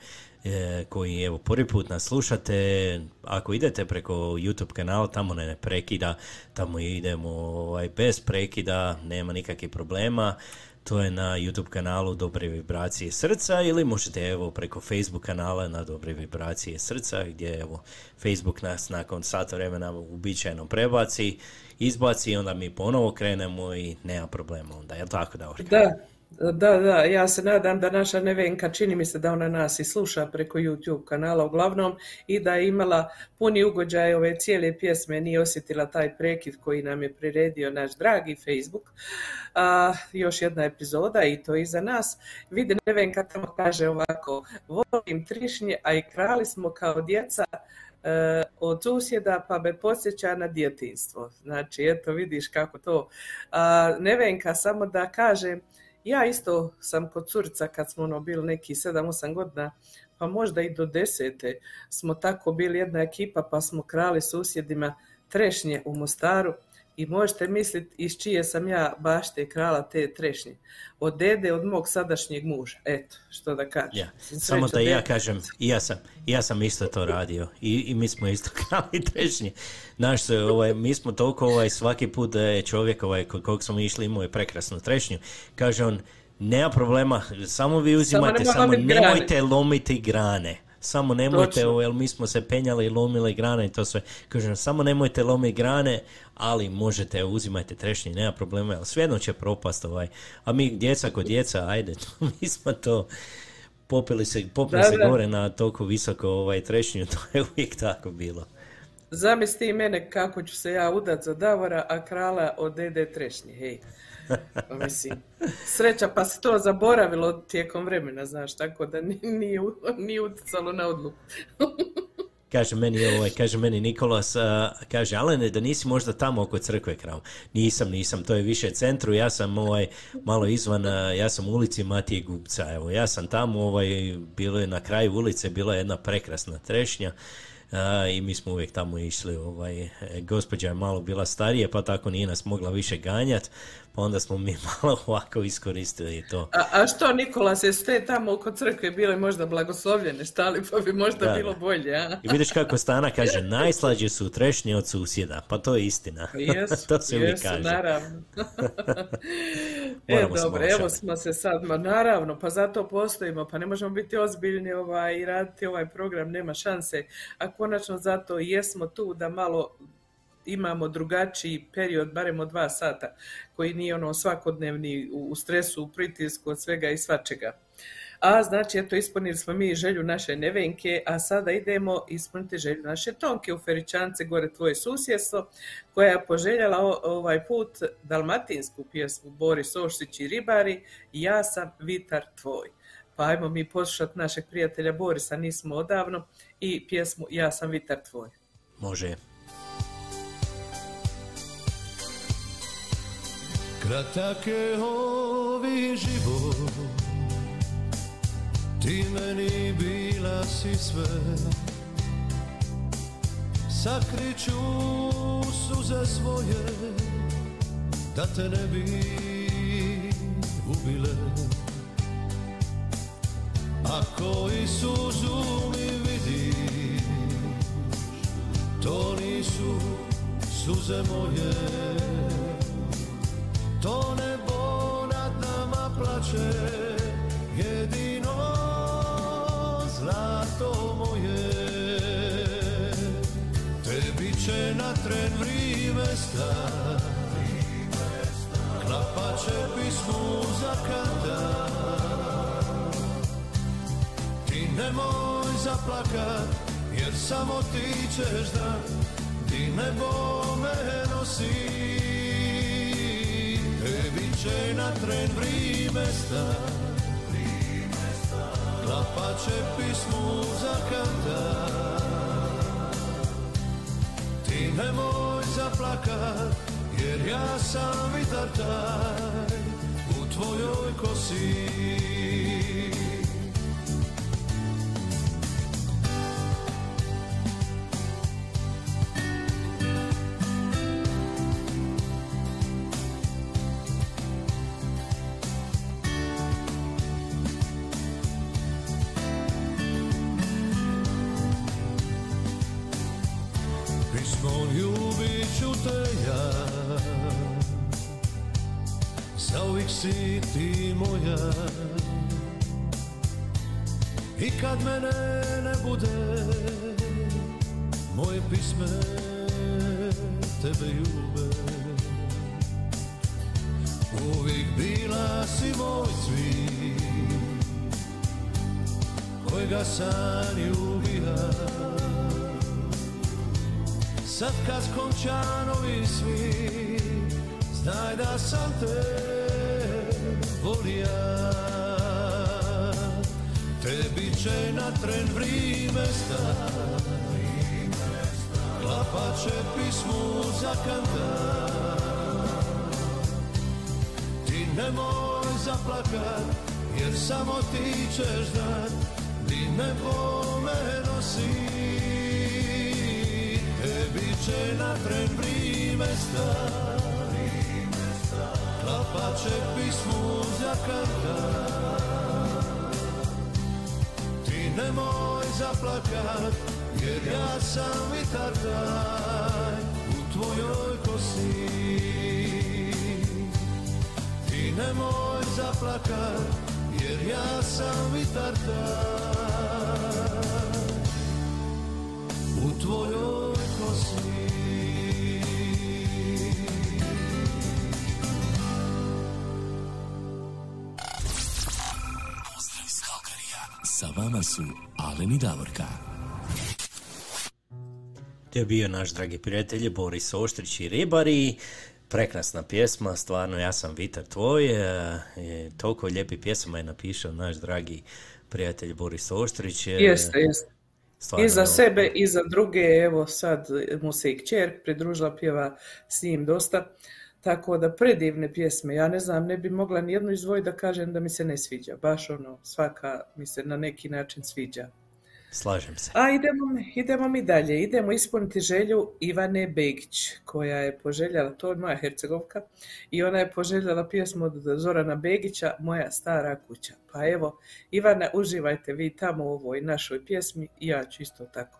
e, koji evo prvi put nas slušate, ako idete preko YouTube kanala, tamo ne, ne prekida, tamo idemo ovaj, bez prekida, nema nikakvih problema, to je na YouTube kanalu Dobre vibracije srca ili možete evo preko Facebook kanala na Dobre vibracije srca gdje evo Facebook nas nakon sat vremena uobičajeno prebaci, izbaci i onda mi ponovo krenemo i nema problema onda, jel tako Davorka? Da, da, da, ja se nadam da naša Nevenka, čini mi se da ona nas i sluša preko YouTube kanala uglavnom i da je imala puni ugođaj ove cijele pjesme, nije osjetila taj prekid koji nam je priredio naš dragi Facebook. A, još jedna epizoda i to iza nas. Vidi Nevenka tamo kaže ovako, volim trišnje, a i krali smo kao djeca, e, od susjeda pa me podsjeća na djetinstvo. Znači, eto vidiš kako to. A, Nevenka, samo da kažem, ja isto sam kod curica kad smo ono bili neki 7-8 godina, pa možda i do desete smo tako bili jedna ekipa pa smo krali susjedima trešnje u Mostaru i možete misliti iz čije sam ja bašte krala te trešnje. Od dede, od mog sadašnjeg muža. Eto, što da kažem. Ja, Sreća samo da ja kažem, ja sam, ja sam isto to radio i, i mi smo isto krali trešnje. Znaš, se, ovaj, mi smo toliko ovaj, svaki put da je čovjek ovaj, kog smo išli imao je prekrasnu trešnju, kaže on, nema problema, samo vi uzimate, nemoj samo, lomit grane." nemojte lomiti grane. Samo nemojte, Točno. ovaj, jer mi smo se penjali i lomili grane i to sve. Kažem, samo nemojte lomiti grane, ali možete, uzimajte trešnje, nema problema, ali svejedno će propast ovaj. A mi, djeca kod djeca, ajde, mi smo to popili se, popili Da, se da. gore na toliko visoko ovaj, trešnju, to je uvijek tako bilo. Zamisli ti mene kako ću se ja udat za Davora, a krala od dede trešnje, hej. Pa mislim, sreća pa se to zaboravilo tijekom vremena, znaš, tako da ni- nije, nije utjecalo na odluku. Kaže meni, ovaj, kaže meni Nikolas, kaže Alene da nisi možda tamo oko crkve krao. Nisam, nisam, to je više centru, ja sam ovaj, malo izvan, ja sam u ulici Matije Gubca, evo, ja sam tamo, ovaj, bilo je na kraju ulice, bila je jedna prekrasna trešnja, a, i mi smo uvijek tamo išli, ovaj, e, gospođa je malo bila starije, pa tako nije nas mogla više ganjat, pa onda smo mi malo ovako iskoristili to. A, a što, Nikola, se ste tamo oko crkve bile možda blagoslovljene, stali, pa bi možda Da, bilo bolje, a? I vidiš kako Stana kaže, najslađe su trešnje od susjeda, pa to je istina. Jesu, to se jesu, kaže. naravno. e, dobro, evo smo se sad, ma naravno, pa zato postojimo, pa ne možemo biti ozbiljni ovaj, i raditi ovaj program, nema šanse, a konačno zato jesmo tu da malo imamo drugačiji period, barem od dva sata, koji nije ono svakodnevni u, stresu, u pritisku od svega i svačega. A znači, eto, ispunili smo mi želju naše Nevenke, a sada idemo ispuniti želju naše Tonke u Feričance, gore tvoje susjedstvo, koja je poželjela ovaj put dalmatinsku pjesmu Boris Ošić i Ribari, Ja sam vitar tvoj. Pa ajmo mi poslušati našeg prijatelja Borisa, nismo odavno, i pjesmu Ja sam vitar tvoj. Može. Kratak je ovi život Ti meni bila si sve. Sakriću suze svoje Da te ne bi ubile. Ako i suzu mi vidiš To nisu suze moje To nebo nad nama plače Jedino zlato moje. Tebi će na tren vrime stat Klapa će pismu za kada Ti nemoj zaplakat Jer samo ti ćeš da Ti nebo me nosi će na tren vrime stat. Klapa će pismu za kada Ti nemoj zaplakat Jer ja sam vitar taj U tvojoj kosi su Alen i Davorka. To je bio naš dragi prijatelj Boris Oštrić i Ribari. Prekrasna pjesma, stvarno ja sam Vitar tvoj. e, e, toliko lijepih pjesama je napisao naš dragi prijatelj Boris Oštrić. e, Jeste, jeste. stvarno, I za evo, sebe i za druge, evo sad mu se i kćer pridružila, pjeva s njim dosta. Tako da predivne pjesme, ja ne znam, ne bi mogla ni jednu izdvojiti da kažem da mi se ne sviđa. Baš ono, svaka mi se na neki način sviđa. Slažem se. A idemo, idemo mi dalje, idemo ispuniti želju Ivane Begić, koja je poželjela, to je moja Hercegovka, i ona je poželjela pjesmu od Zorana Begića, Moja stara kuća. Pa evo, Ivana, uživajte vi tamo u ovoj našoj pjesmi i ja ću isto tako.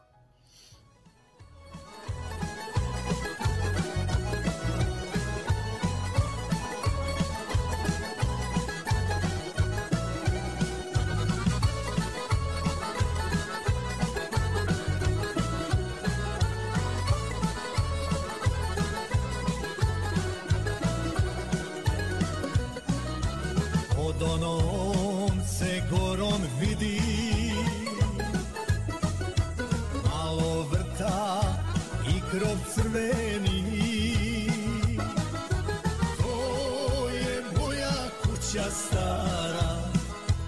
Crveni. To je moja kuća stara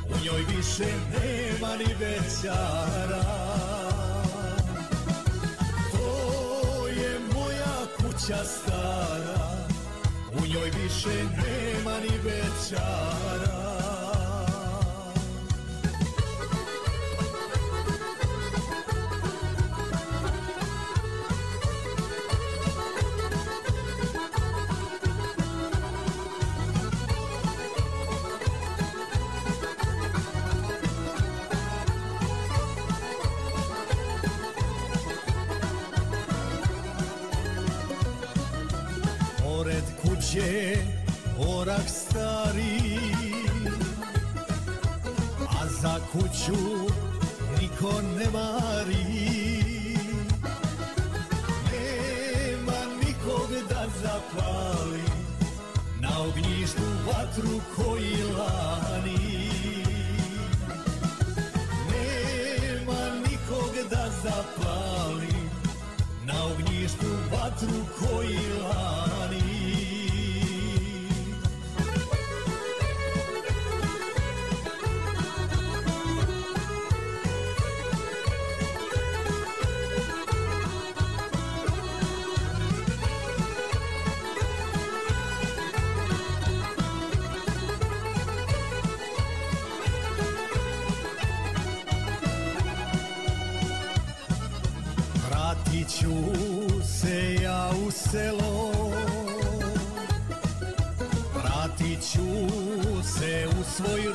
U njoj više nema ni većara To je moja kuća stara U njoj više nema ni večara kuću niko ne mari. Nema nikog da zapali Na ognjištu vatru koji lani. Nema nikog da zapali Na ognjištu vatru koji lani selo Vratit ću se u svoj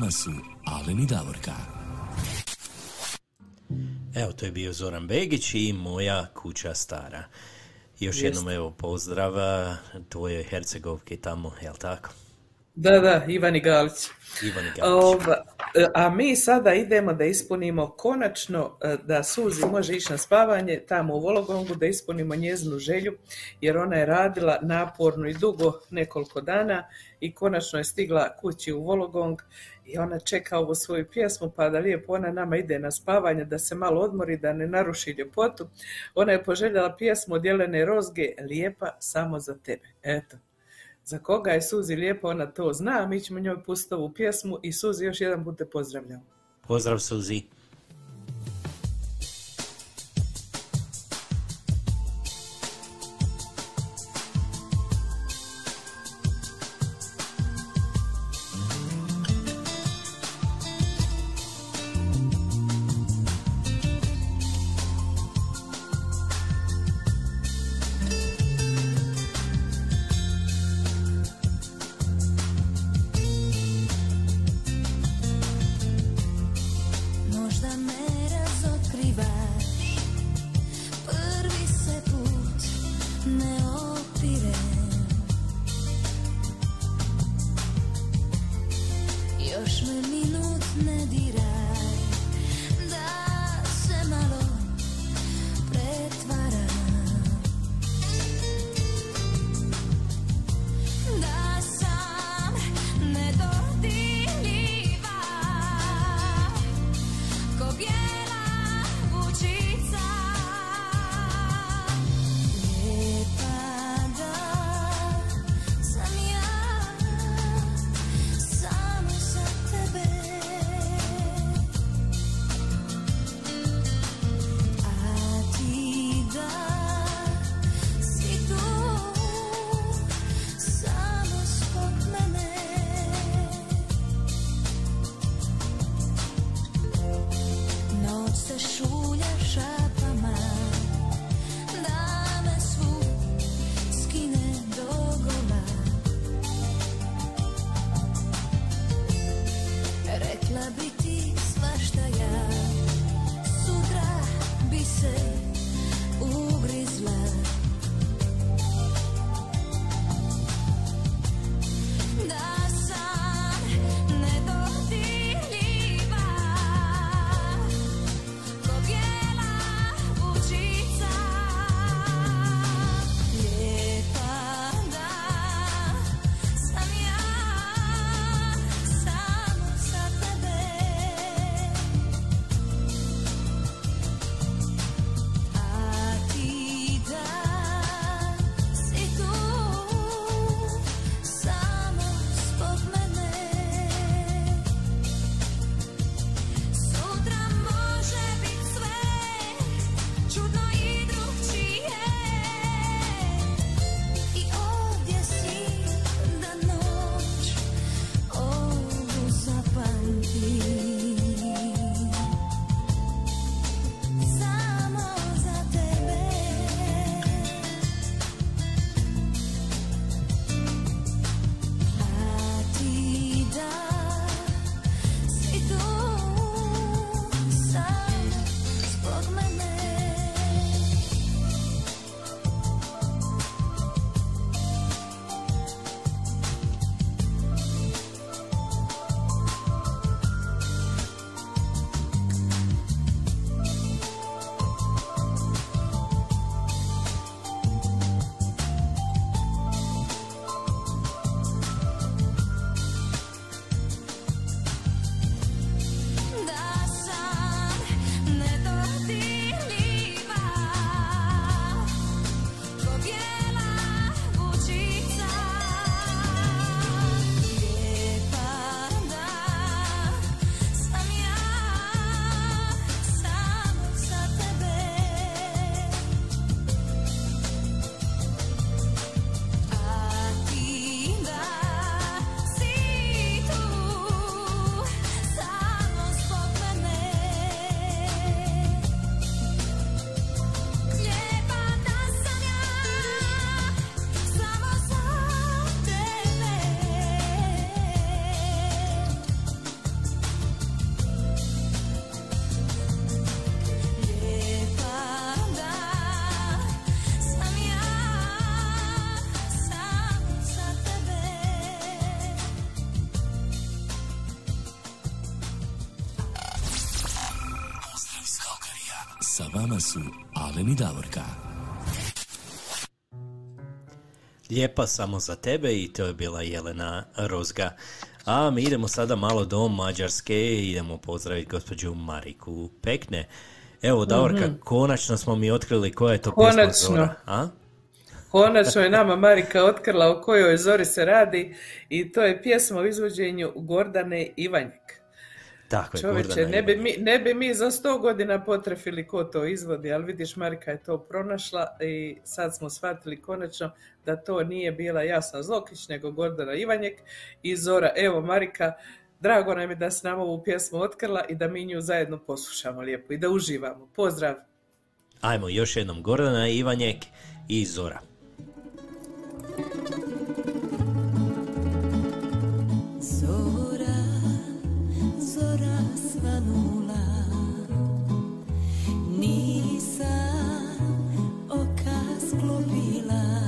vama su Alen i Davorka. Evo, to je bio Zoran Begić i moja kuća stara. Još jednom evo pozdrav a, tvojoj Hercegovki tamo, jel tako? Da, da, Ivani Galić. Ivani Galić. Ova, a mi sada idemo da ispunimo konačno e, da Suzi može ići na spavanje tamo u Vologongu, da ispunimo njezinu želju, jer ona je radila naporno i dugo nekoliko dana i konačno je stigla kući u Vologong i ona čeka ovu svoju pjesmu pa da lijepo ona nama ide na spavanje, da se malo odmori, da ne naruši ljepotu. Ona je poželjela pjesmu od Jelene Rozge, Lijepa samo za tebe. Eto. Za koga je Suzi lijepo, ona to zna, mi ćemo njoj pustiti ovu pjesmu i Suzi još jedan put te pozdravljam. Pozdrav Suzi. Sa vama su Alen i Davorka. Lijepa samo za tebe i to je bila Jelena Rozga. A mi idemo sada malo do Mađarske i idemo pozdraviti gospođu Mariku Pekne. Evo, Davorka, konačno smo mi otkrili koja je to pjesma Konačno. Zora. A? Konačno je nama Marika otkrila o kojoj zori se radi i to je pjesma u izvođenju Gordane Ivanjek. Tako je, Čovječe, ne bi, mi, ne bi mi za sto godina potrefili ko to izvodi, ali vidiš Marika je to pronašla i sad smo shvatili konačno da to nije bila Jasna Zlokić, nego Gordana Ivanjek i Zora. Evo Marika, drago nam je da si nam ovu pjesmu otkrila i da mi nju zajedno poslušamo lijepo i da uživamo. Pozdrav! Ajmo još jednom Gordana Ivanjek i Zora. Zora, zora svanula Nisam oka sklopila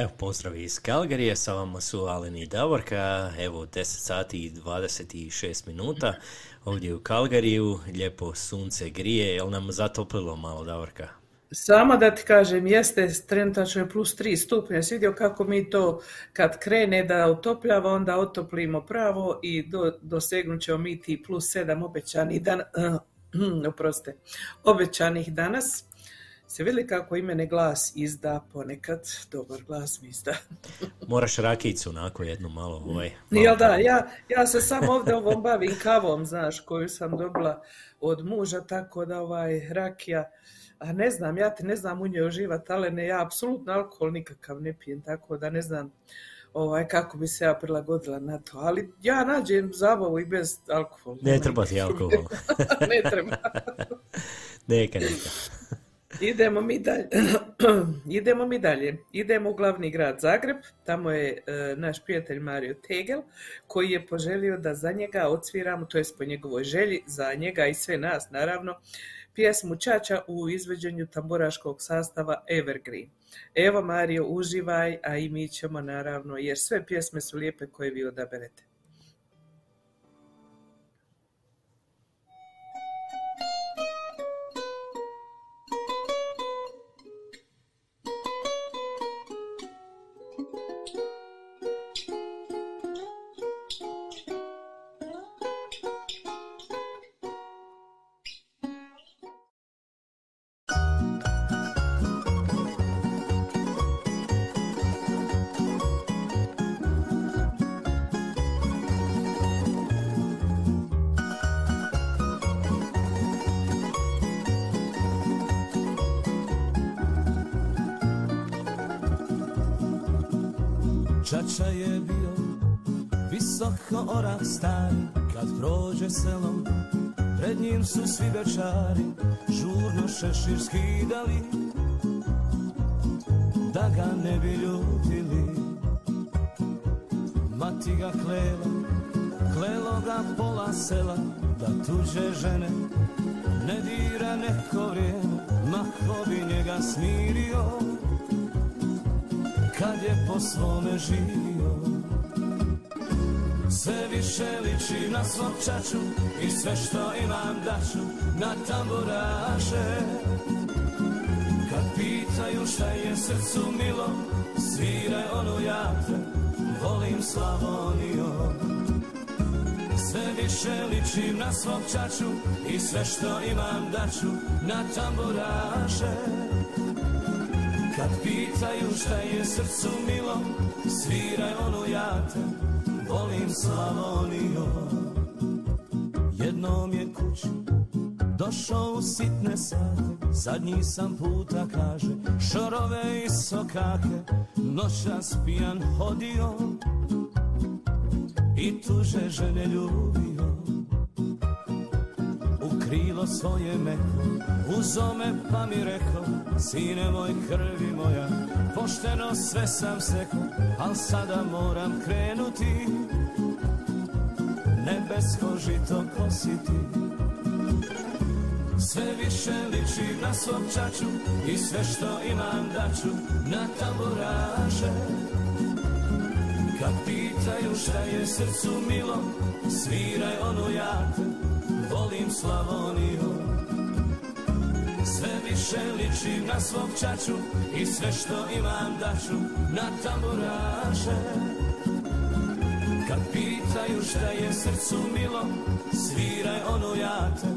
Evo, pozdrav iz Kalgarije, sa vama su Alen i Davorka, evo 10 sati i 26 minuta, ovdje u Kalgariju, lijepo sunce grije, jel nam zatoplilo malo Davorka? Samo da ti kažem, jeste trenutačno je plus 3 stupnja. Jesi vidio kako mi to kad krene da otopljava, onda otoplimo pravo i do, dosegnut ćemo mi ti plus 7 obećanih dan, oprostite, obećanih danas. Se vidi kako i mene glas izda ponekad, dobar glas mi izda. Moraš rakicu onako jednu malo ovaj. malo Jel da, ja, ja se samo ovdje ovom bavim kavom, znaš, koju sam dobila od muža, tako da ovaj rakija, a ne znam, ja ti ne znam u njoj uživat, ali ne, ja apsolutno alkohol nikakav ne pijem, tako da ne znam ovaj, kako bi se ja prilagodila na to. Ali ja nađem zabavu i bez alkohola. Ne treba ti alkohol. ne treba. neka, neka. Idemo mi dalje. Idemo mi dalje. Idemo u glavni grad Zagreb. Tamo je e, naš prijatelj Mario Tegel koji je poželio da za njega odsviramo, to jest po njegovoj želji, za njega i sve nas naravno, pjesmu Čača u izvođenju tamburaškog sastava Evergreen. Evo Mario, uživaj, a i mi ćemo naravno, jer sve pjesme su lijepe koje vi odaberete. Visoko orah stari Kad prođe selom Pred njim su svi bečari Žurno šešir skidali Da ga ne bi ljutili. Mati ga klela Klelo ga pola sela Da tuđe žene Ne dira neko vrijeme Ma ko bi njega smirio. Kad je po svome živio Sve više liči na svog čaču I sve što imam daću na tamburaše. Kad pitaju šta je srcu milo Sviraj onu ja te volim Slavonio Sve više ličim na svog čaču I sve što imam daću na tamburaše. Kad pitaju šta je srcu milo Sviraj onu ja te volim Slavonio Jednom je kući došao u sitne sate. Zadnji sam puta kaže Šorove i sokake. Noćas pijan hodio I tuže žene ljubio. U krilo svoje meko Uzo me pa mi rekao Sine moj krvi moja Pošteno sve sam seko Al sada moram krenuti. Nebesko žito kositi. Sve više liči na svog čaču I sve što imam daću Na tamburaže. Kad pitaju šta je srcu milo Sviraj onu ja Volim Slavoniju sve više ličim na svog čaču I sve što imam daću na tamburaše. Kad pitaju šta je srcu milo Sviraj ono ja te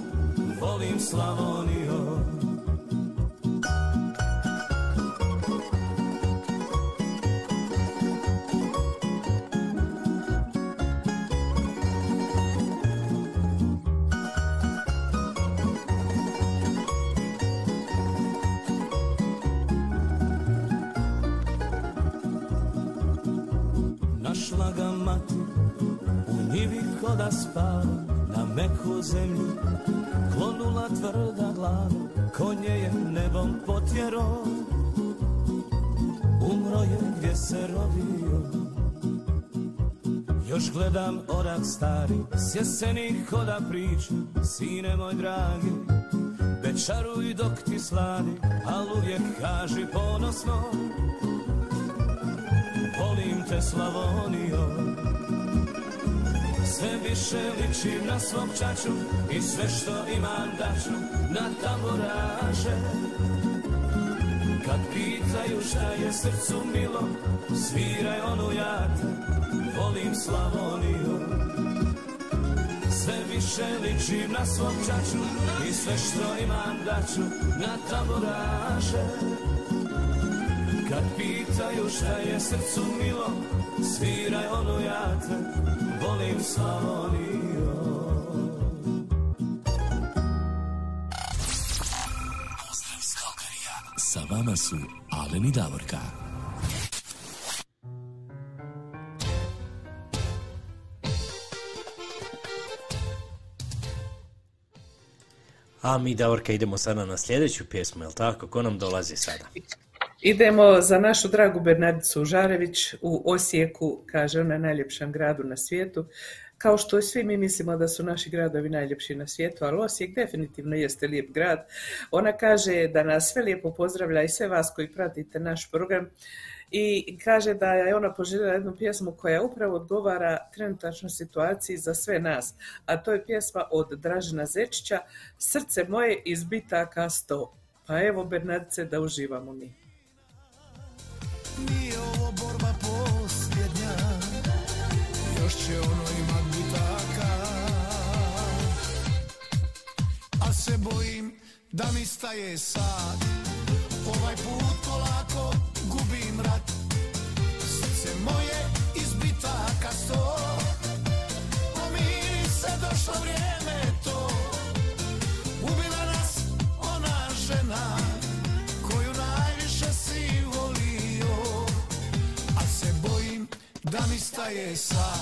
volim Slavonio stari S jesenih hoda priča Sine moj dragi. Večaruj dok ti sladi Al uvijek kaži ponosno. Volim te Slavonio. Sve više ličim na svog čaču I sve što imam daću na tamburaže Kad pitaju šta je srcu milo Sviraj onu ja te volim Slavonio više ličim na svog čaču I sve što imam daću na tamburaže kad pitaju šta je srcu milo Sviraj ono ja te volim Slavonio Pozdrav iz Kalkarija. Sa vama su Alen i Davorka. A mi, Davorka, idemo sada na sljedeću pjesmu, jel tako? Ko nam dolazi sada? Idemo za našu dragu Bernardicu Žarević u Osijeku, kaže ona najljepšem gradu na svijetu. Kao što svi mi mislimo da su naši gradovi najljepši na svijetu, ali Osijek definitivno jeste lijep grad. Ona kaže da nas sve lijepo pozdravlja i sve vas koji pratite naš program i kaže da je ona poželjela jednu pjesmu koja upravo odgovara trenutačnoj situaciji za sve nas, a to je pjesma od Dražena Zečića Srce moje iz bitaka sto. Pa evo Bernardice da uživamo mi. Nije ovo borba posljednja Još će ono imat bitaka A se bojim da mi staje sad Ovaj put staje sad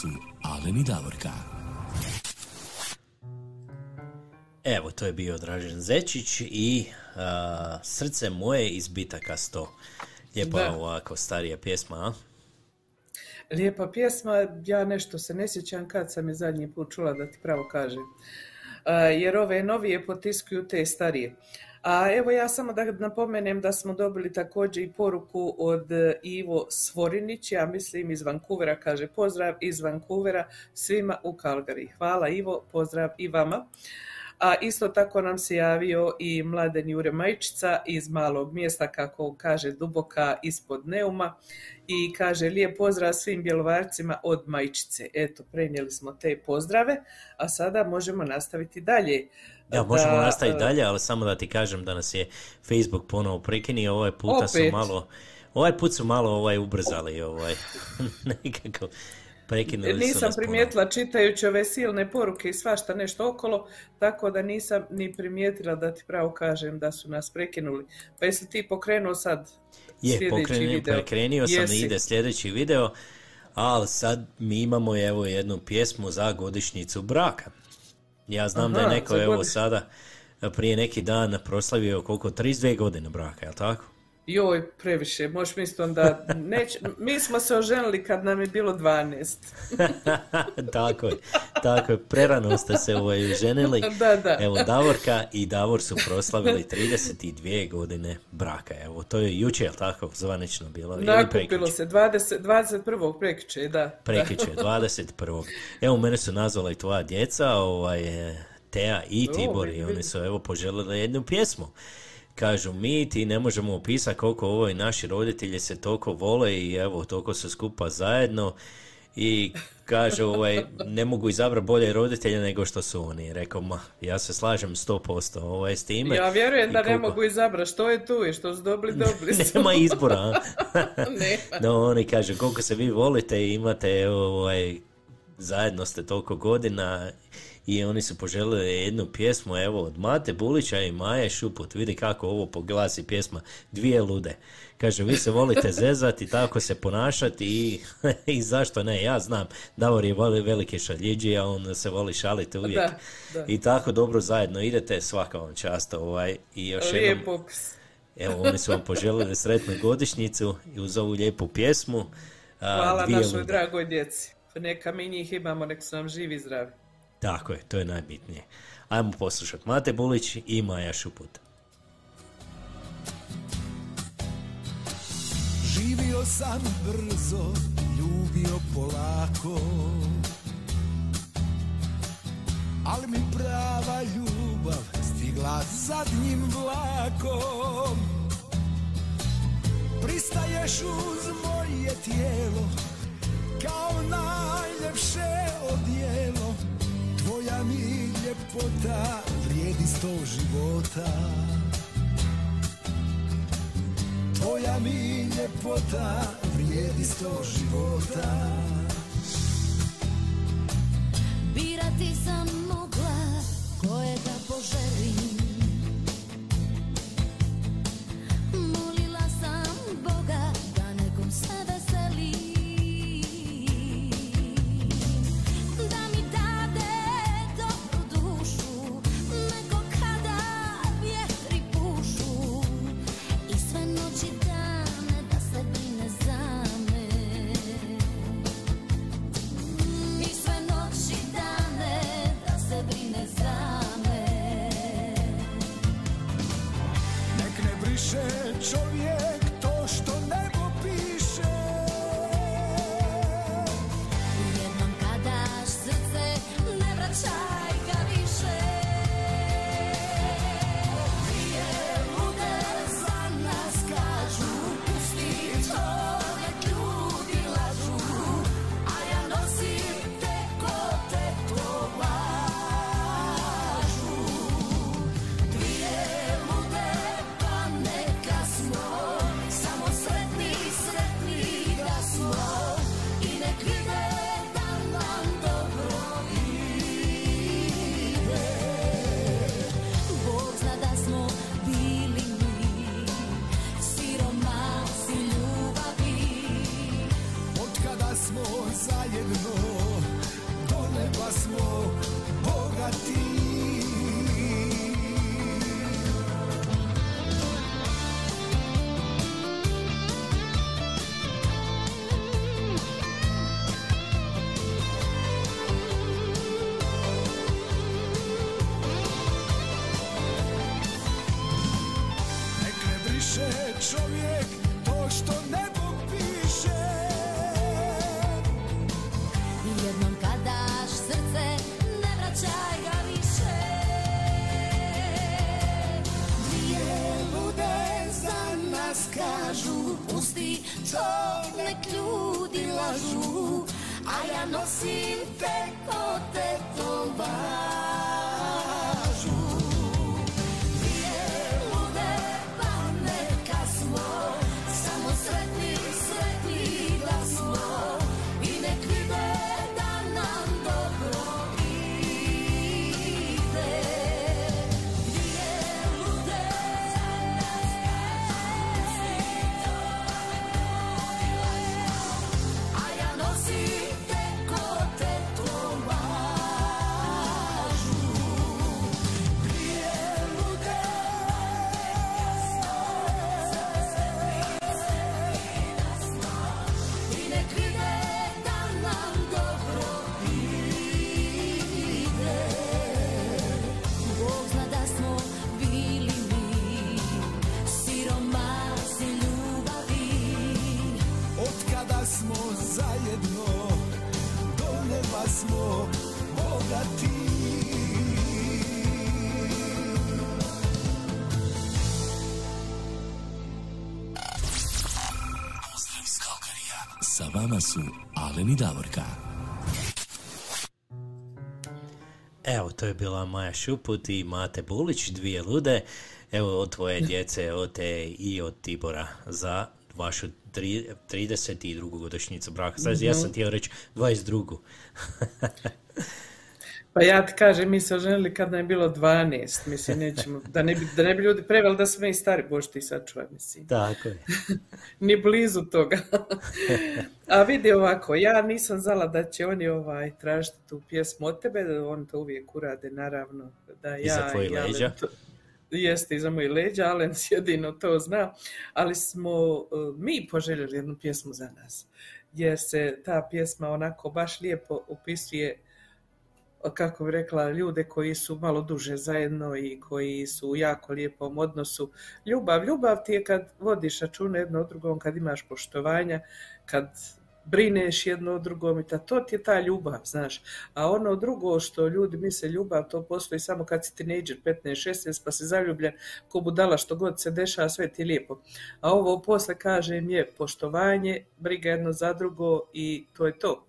su Alen i Davorka. Evo, to je bio Dražen Zečić i a, Srce moje iz bitaka sto. Lijepa Da. ovako starija pjesma, a? Lijepa pjesma, ja nešto se ne sjećam kad sam je zadnji put čula da ti pravo kažem. A, jer ove novije potiskuju te starije. A evo ja samo da napomenem da smo dobili također i poruku od e, Ivo Svorinić, ja mislim iz Vancouvera, kaže pozdrav iz Vancouvera svima u Calgary. Hvala Ivo, pozdrav i vama. A isto tako nam se javio i Mladen Jure Majčica iz malog mjesta, kako kaže Duboka ispod Neuma i kaže lijep pozdrav svim bjelovarcima od Majčice. Eto, prenijeli smo te pozdrave, a sada možemo nastaviti dalje. Ja, možemo Da, nastaviti dalje, ali samo da ti kažem da nas je Facebook ponovo prekinio, ovaj puta su Opet? malo, ovaj put su malo ovaj ubrzali, ovaj, nekako prekinuli su Nisam nas ponovo. primijetila čitajući ove silne poruke i svašta nešto okolo, tako da nisam ni primijetila da ti pravo kažem da su nas prekinuli. Pa jesi ti pokrenuo sad Je, sljedeći pokrenio, video? prekrenio sam Jesi. ide sljedeći video, ali sad mi imamo evo jednu pjesmu za godišnjicu braka. Ja znam da je Aha, neko evo sada prije neki dan proslavio koliko 32 godine braka, jel tako? Joj, previše, možeš misliti onda, neć, mi smo se oženili kad nam je bilo 12. tako je, tako je, prerano ste se ovaj oženili. Da, da. Evo, Davorka i Davor su proslavili 32 godine braka. Evo, to je jučer, jel tako, zvanično bilo? Nakupilo se 20, 21. prekiče, da. Prekiče, 21. Evo, mene su nazvala i tvoja djeca, ovaj, Teja i Tibor, i oni su evo poželjeli jednu pjesmu. Kažu, mi ti ne možemo opisati koliko ovo i naši roditelji se toliko vole i evo, toliko su skupa zajedno i kaže, ovaj, ne mogu izabrati bolje roditelje nego što su oni. Rekao, ma, ja se slažem 100% ovaj, s time. Ja vjerujem I da ne koliko- mogu izabrati što je tu i što su dobili, dobili su. Nema izbora. No, oni kažu koliko se vi volite i imate ovaj, zajedno ste toliko godina i oni su poželjeli jednu pjesmu evo od Mate Bulića i Maje Šuput. Vidi kako ovo poglasi pjesma Dvije lude. Kaže, vi se volite zezati, tako se ponašati i, i zašto ne, ja znam. Davor je voli velike šaljiđi, a on se voli šaliti uvijek. Da, da. I tako dobro zajedno idete, svaka vam čast ovaj, i još jednom Lijep opis. Evo, oni su vam poželjeli sretnu godišnjicu i uz ovu lijepu pjesmu. a, Hvala našoj lude. dragoj djeci. Neka mi njih imamo, nek su nam živi i zdravi. Tako je, to je najbitnije. Ajmo poslušati Mate Bulić i Maja Šuput. Živio sam brzo, ljubio polako Ali mi prava ljubav stigla zadnjim vlakom Pristaješ uz moje tijelo Kao najljepše odijelo Tvoja mi ljepota vrijedi sto života. Tvoja mi ljepota vrijedi sto života. Birati sam mogla kojega poželim čovjek čovjek to što nebo piše. Jednom kad daš srce, ne vraćaj ga više. Dvije lude za nas kažu Pusti to, nek ljudi lažu. A ja nosim te Sa vama su Alen i Davorka. Evo, to je bila Maja Šuput i Mate Bulić, dvije lude. Evo, od tvoje djece, od te i od Tibora za vašu tri, 32. godišnjicu braka. Sad ja sam htio reći 22. Pa ja ti kažem, mi se oženili kad nam je bilo 12, mislim, nećemo, da ne bi, da ne bi ljudi preveli da smo i stari, bož ti sačuvaj, mislim. Tako je. Ni blizu toga. A vidi ovako, ja nisam znala da će oni ovaj, tražiti tu pjesmu od tebe, da oni to uvijek urade, naravno. Da ja, Iza tvoji Alen leđa. to- Jeste, iza mojih leđa, Alen jedino to zna, ali smo uh, mi poželjeli jednu pjesmu za nas, jer se ta pjesma onako baš lijepo opisuje kako bi rekla, ljude koji su malo duže zajedno i koji su u jako lijepom odnosu. Ljubav, ljubav ti je kad vodiš računa jedno drugom, kad imaš poštovanja, kad brineš jedno o drugom i ta, to ti je ta ljubav, znaš. A ono drugo što ljudi misle ljubav, to postoji samo kad si tinejdžer, 15-16, pa si zaljubljen ko budala što god se dešava, sve ti je lijepo. A ovo posle, kažem, je poštovanje, briga jedno za drugo i to je to.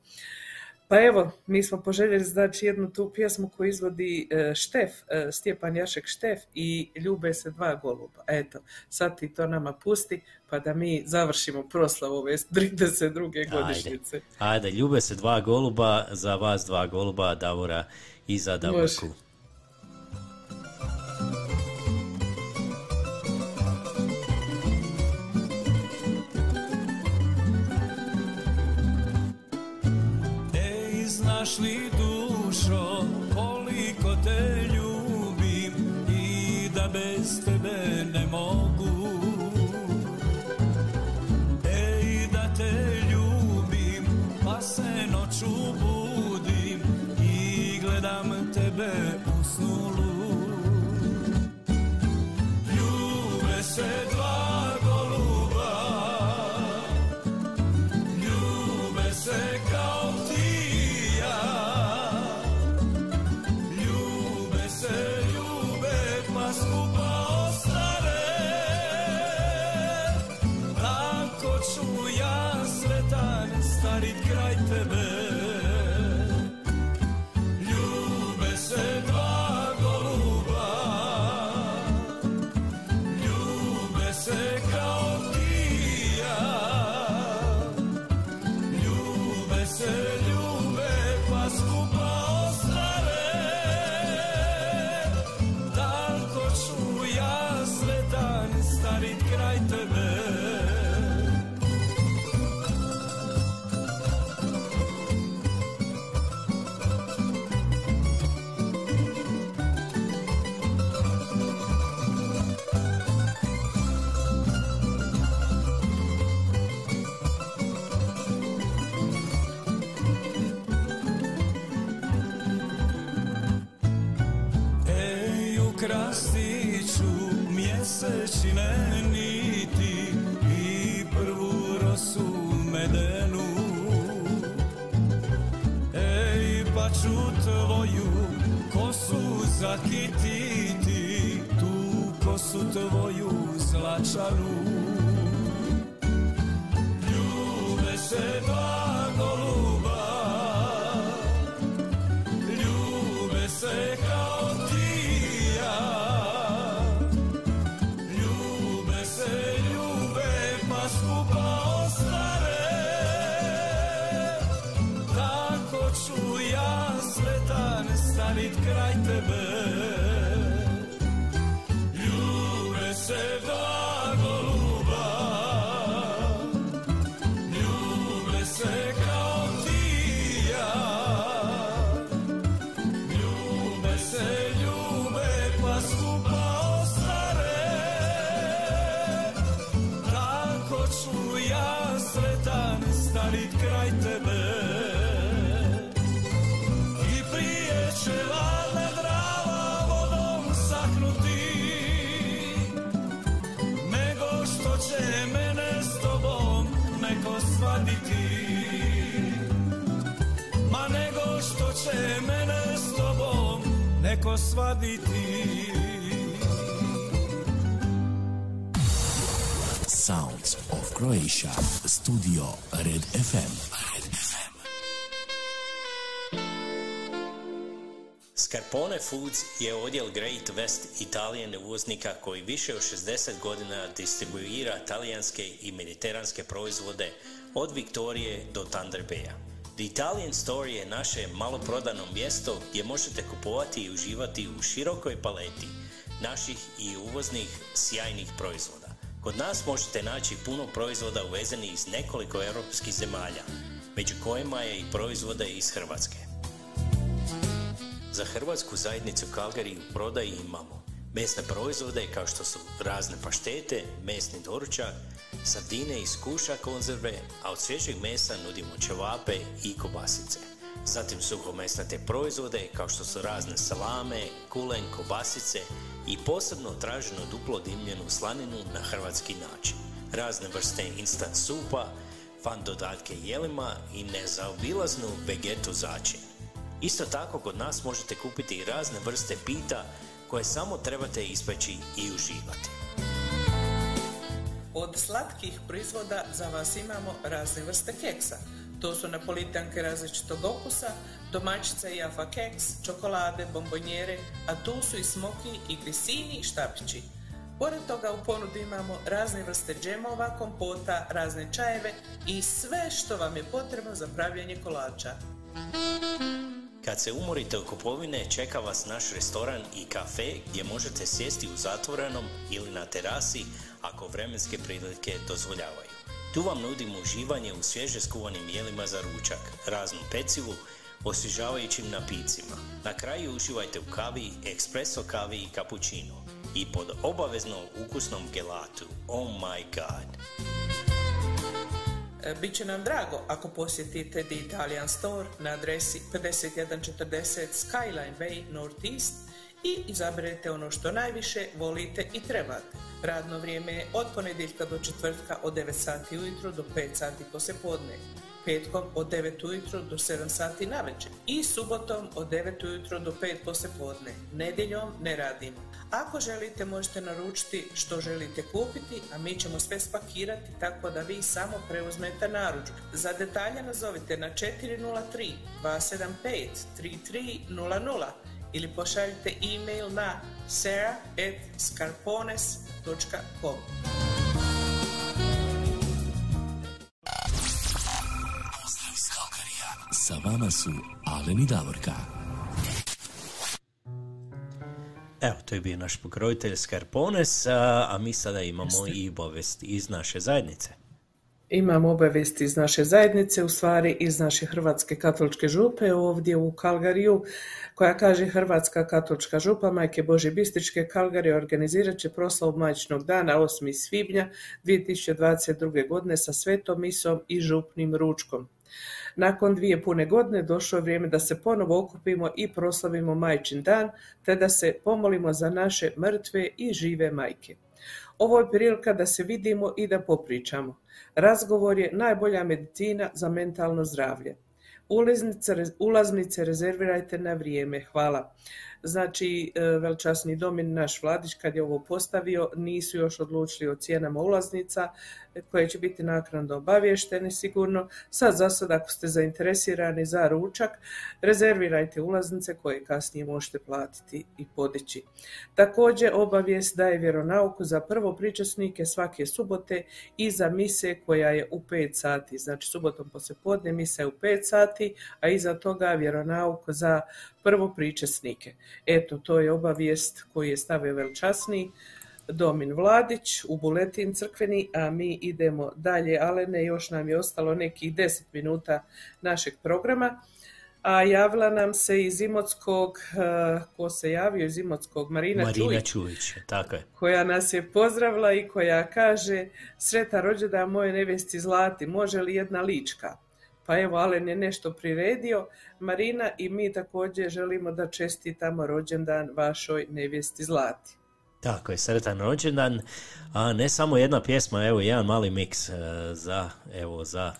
Pa evo, mi smo poželjeli znači jednu tu pjesmu koju izvodi e, Štef, e, Stjepan Jašek Štef i Ljube se dva goluba. Eto, sad ti to nama pusti pa da mi završimo proslavu ove 32. godišnjice. Ajde, ljube se dva goluba, za vas dva goluba, Davora i za Davorku. Može. Znaš li dušo koliko te ljubim i da bez tebe ne mogu Studio Red FM. Red FM. Scarpone Foods je odjel Great West Italijan uvoznika koji više od 60 godina distribuira talijanske i mediteranske proizvode od Viktorije do Thunder Baya. The Italian Store je naše maloprodano mjesto gdje možete kupovati i uživati u širokoj paleti naših i uvoznih sjajnih proizvoda. Kod nas možete naći puno proizvoda uvezenih iz nekoliko europskih zemalja, među kojima je i proizvode iz Hrvatske. Za hrvatsku zajednicu Calgary u prodaji imamo mesne proizvode kao što su razne paštete, mesni doručak, sardine iz kuša konzerve, a od svježeg mesa nudimo ćevape i kobasice. Zatim suhomesnate proizvode kao što su razne salame, kulen, kobasice i posebno traženu duplo dimljenu slaninu na hrvatski način. Razne vrste instant supa, fan dodatke jelima i nezaobilaznu vegetu začin. Isto tako kod nas možete kupiti i razne vrste pita koje samo trebate ispeći i uživati. Od slatkih proizvoda za vas imamo razne vrste keksa. To su napolitanke različitog okusa, domaćica i jafa keks, čokolade, bombonjere, a tu su i smoki i grisini i štapići. Pored toga u ponudi imamo razne vrste džemova, kompota, razne čajeve i sve što vam je potrebno za pravljanje kolača. Kad se umorite od kupovine, čeka vas naš restoran i kafe gdje možete sjesti u zatvorenom ili na terasi ako vremenske prilike dozvoljavaju. Tu vam nudimo uživanje u svježe skuvanim jelima za ručak, raznu pecivu, osvježavajućim napicima. Na kraju uživajte u kavi, espresso kavi i cappuccino. I pod obavezno ukusnom gelatu. Oh my god! E, Biće nam drago ako posjetite The Italian Store na adresi 5140 Skyline Way Northeast i izaberete ono što najviše volite i trebate. Radno vrijeme je od ponedjeljka do četvrtka od 9 sati ujutro do 5 sati poslijepodne. Petkom od 9 ujutro do 7 sati navečer i subotom od 9 ujutro do 5 poslijepodne. Nedjeljom ne radimo. Ako želite možete naručiti što želite kupiti, a mi ćemo sve spakirati tako da vi samo preuzmete narudžbu. Za detalje nazovite na 403 275 3300 ili pošaljite e-mail na sarah.scarpones.com Pozdrav iz Kalkarija. Sa vama su Alen i Davorka. Evo, to je bio naš pokrovitelj Scarpones, a, a mi sada imamo i obavest iz naše zajednice. Imamo obavijesti iz naše zajednice, u stvari iz naše Hrvatske katoličke župe ovdje u Kalgariju, koja kaže Hrvatska katolička župa Majke Bože Bistričke Kalgarije organizirat će proslavu majčinog dana 8. svibnja 2022. godine sa svetom misom i župnim ručkom. Nakon dvije pune godine došlo je vrijeme da se ponovo okupimo i proslavimo majčin dan, te da se pomolimo za naše mrtve i žive majke. Ovo je prilika da se vidimo i da popričamo. Razgovor je najbolja medicina za mentalno zdravlje. Ulaznice, rezervirajte na vrijeme. Hvala. Znači, e, velčasni domin naš Vladić kad je ovo postavio, nisu još odlučili o cijenama ulaznica koje će biti naknadno obavještene sigurno. Sad za sad ako ste zainteresirani za ručak, rezervirajte ulaznice koje kasnije možete platiti i podići. Također obavijest daje vjeronauku za prvo pričasnike svake subote i za mise koja je u 5 sati. Znači subotom poslijepodne misa je u 5 sati, a iza toga vjeronauk za prvo pričasnike. Eto, to je obavijest koju je stavio velčasni Domin Vladić u buletin crkveni, a mi idemo dalje. Alene, još nam je ostalo nekih 10 minuta našeg programa. A javila nam se iz Imotskog, ko se javio iz Imotskog, Marina, Marina tako je. koja nas je pozdravila i koja kaže sreta rođendan moje nevesti Zlati, može li jedna lička? Pa evo, Alen je nešto priredio. Marina i mi također želimo da čestitamo rođendan vašoj nevjesti Zlati. Tako je, sretan rođendan. A ne samo jedna pjesma, evo jedan mali miks e, za, evo, za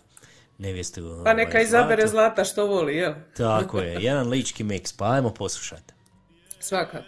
nevjestu. Pa neka ovaj, izabere. Zlata što voli, jel? Tako je, jedan lički miks, pa ajmo poslušati. Svakako.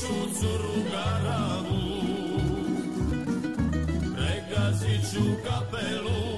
Curu garavu Pregazit ću kapelu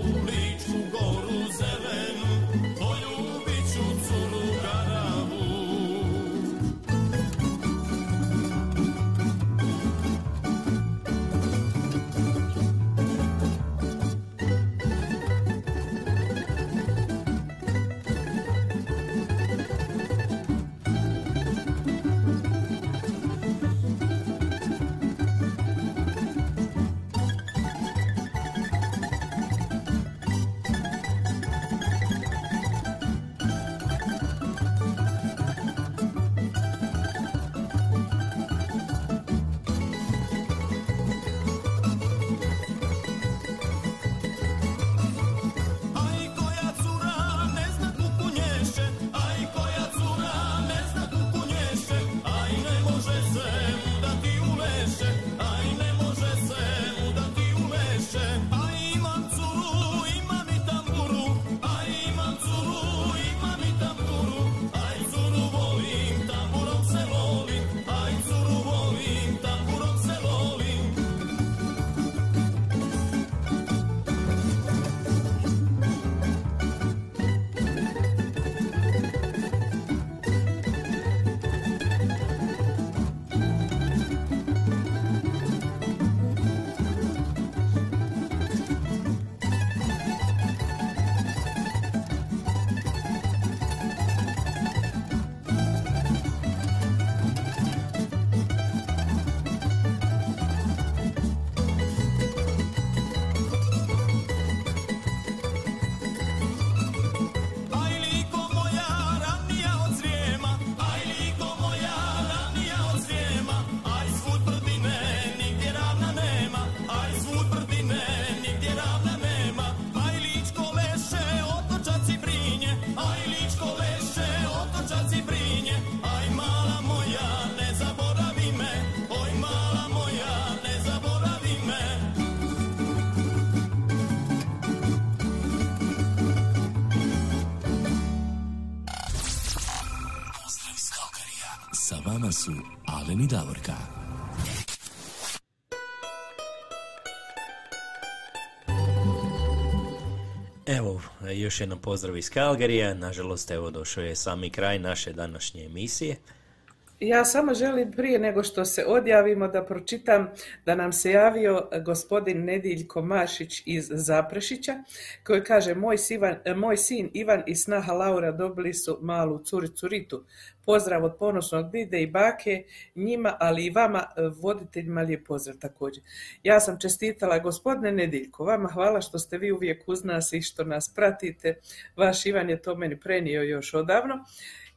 Davorka. Evo, još jednom pozdrav iz Kalgarija. Nažalost, evo, došao je sami kraj naše današnje emisije. Ja samo želim prije nego što se odjavimo da pročitam da nam se javio gospodin Nediljko Mašić iz Zaprešića koji kaže moj, moj sin Ivan i snaha Laura dobili su malu curicu Ritu. Pozdrav od ponosnog dide i bake njima, ali i vama voditeljima lijep pozdrav također. Ja sam čestitala gospodine Nediljko, vama hvala što ste vi uvijek uz nas i što nas pratite. Vaš Ivan je to meni prenio još odavno.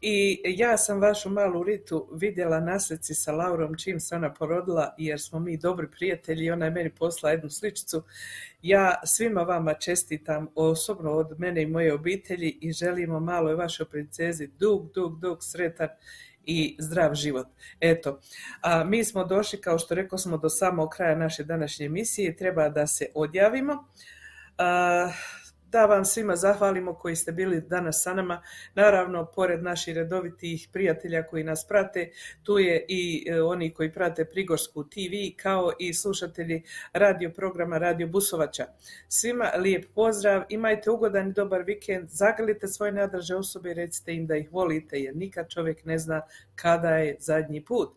I ja sam vašu malu Ritu vidjela na slici sa Laurom čim se ona porodila jer smo mi dobri prijatelji i ona je meni poslala jednu sličicu. Ja svima vama čestitam osobno od mene i moje obitelji i želimo maloj vašoj princezi dug, dug, dug sretan i zdrav život. Eto, a mi smo došli, kao što rekao smo, do samog kraja naše današnje emisije treba da se odjavimo. Da vam svima zahvalimo koji ste bili danas sa nama. Naravno, pored naših redovitih prijatelja koji nas prate, tu je i e, oni koji prate Prigorsku TV, kao i slušatelji radio programa Radio Busovača. Svima lijep pozdrav, imajte ugodan i dobar vikend, zagrlite svoje nadraže osobe i recite im da ih volite, jer nikad čovjek ne zna kada je zadnji put.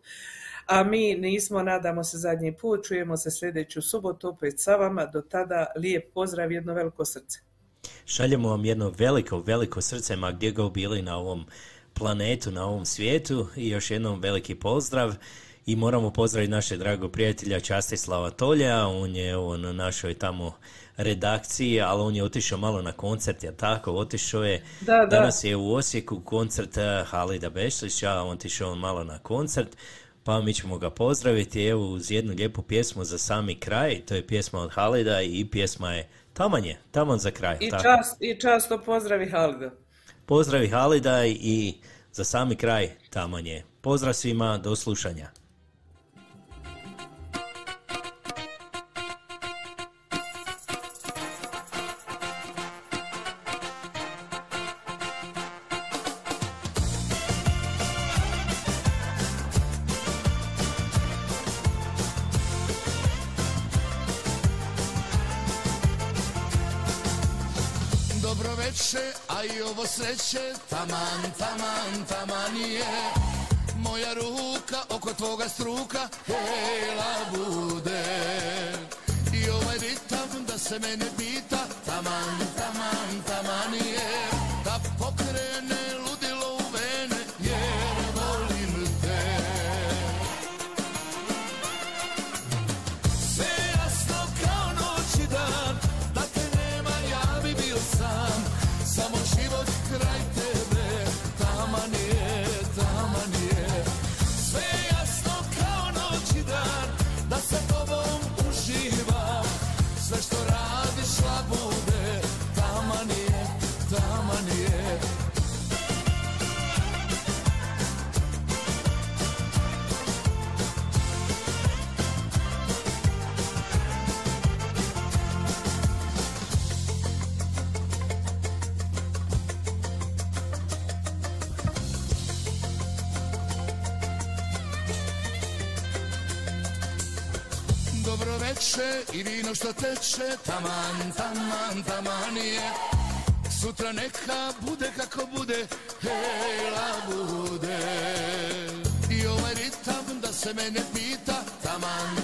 A mi nismo, nadamo se zadnji put, čujemo se sljedeću subotu opet sa vama. Do tada lijep pozdrav, jedno veliko srce. Šaljemo vam jedno veliko, veliko srce, ma gdje god bili na ovom planetu, na ovom svijetu. I još jednom veliki pozdrav. I moramo pozdraviti naše drago prijatelja Častislava Tolja, on je evo na našoj tamo redakciji, ali on je otišao malo na koncert, ja tako, otišao je, Da, da. danas je u Osijeku koncert eh, Halida Bešlića, on otišao malo na koncert, pa mi ćemo ga pozdraviti, evo uz jednu lijepu pjesmu za sami kraj, to je pjesma od Halida i pjesma je Taman je, taman za kraj. I, tako. čast, i často pozdravi Halida. Pozdravi Halida i za sami kraj taman je. Pozdrav svima, do slušanja. Tvoga struka Hela bude. I ovaj ritam da se mene pita taman, što teče Taman, taman, taman je. Sutra neka bude kako bude Hela bude. I ovaj ritam da se mene pita Taman,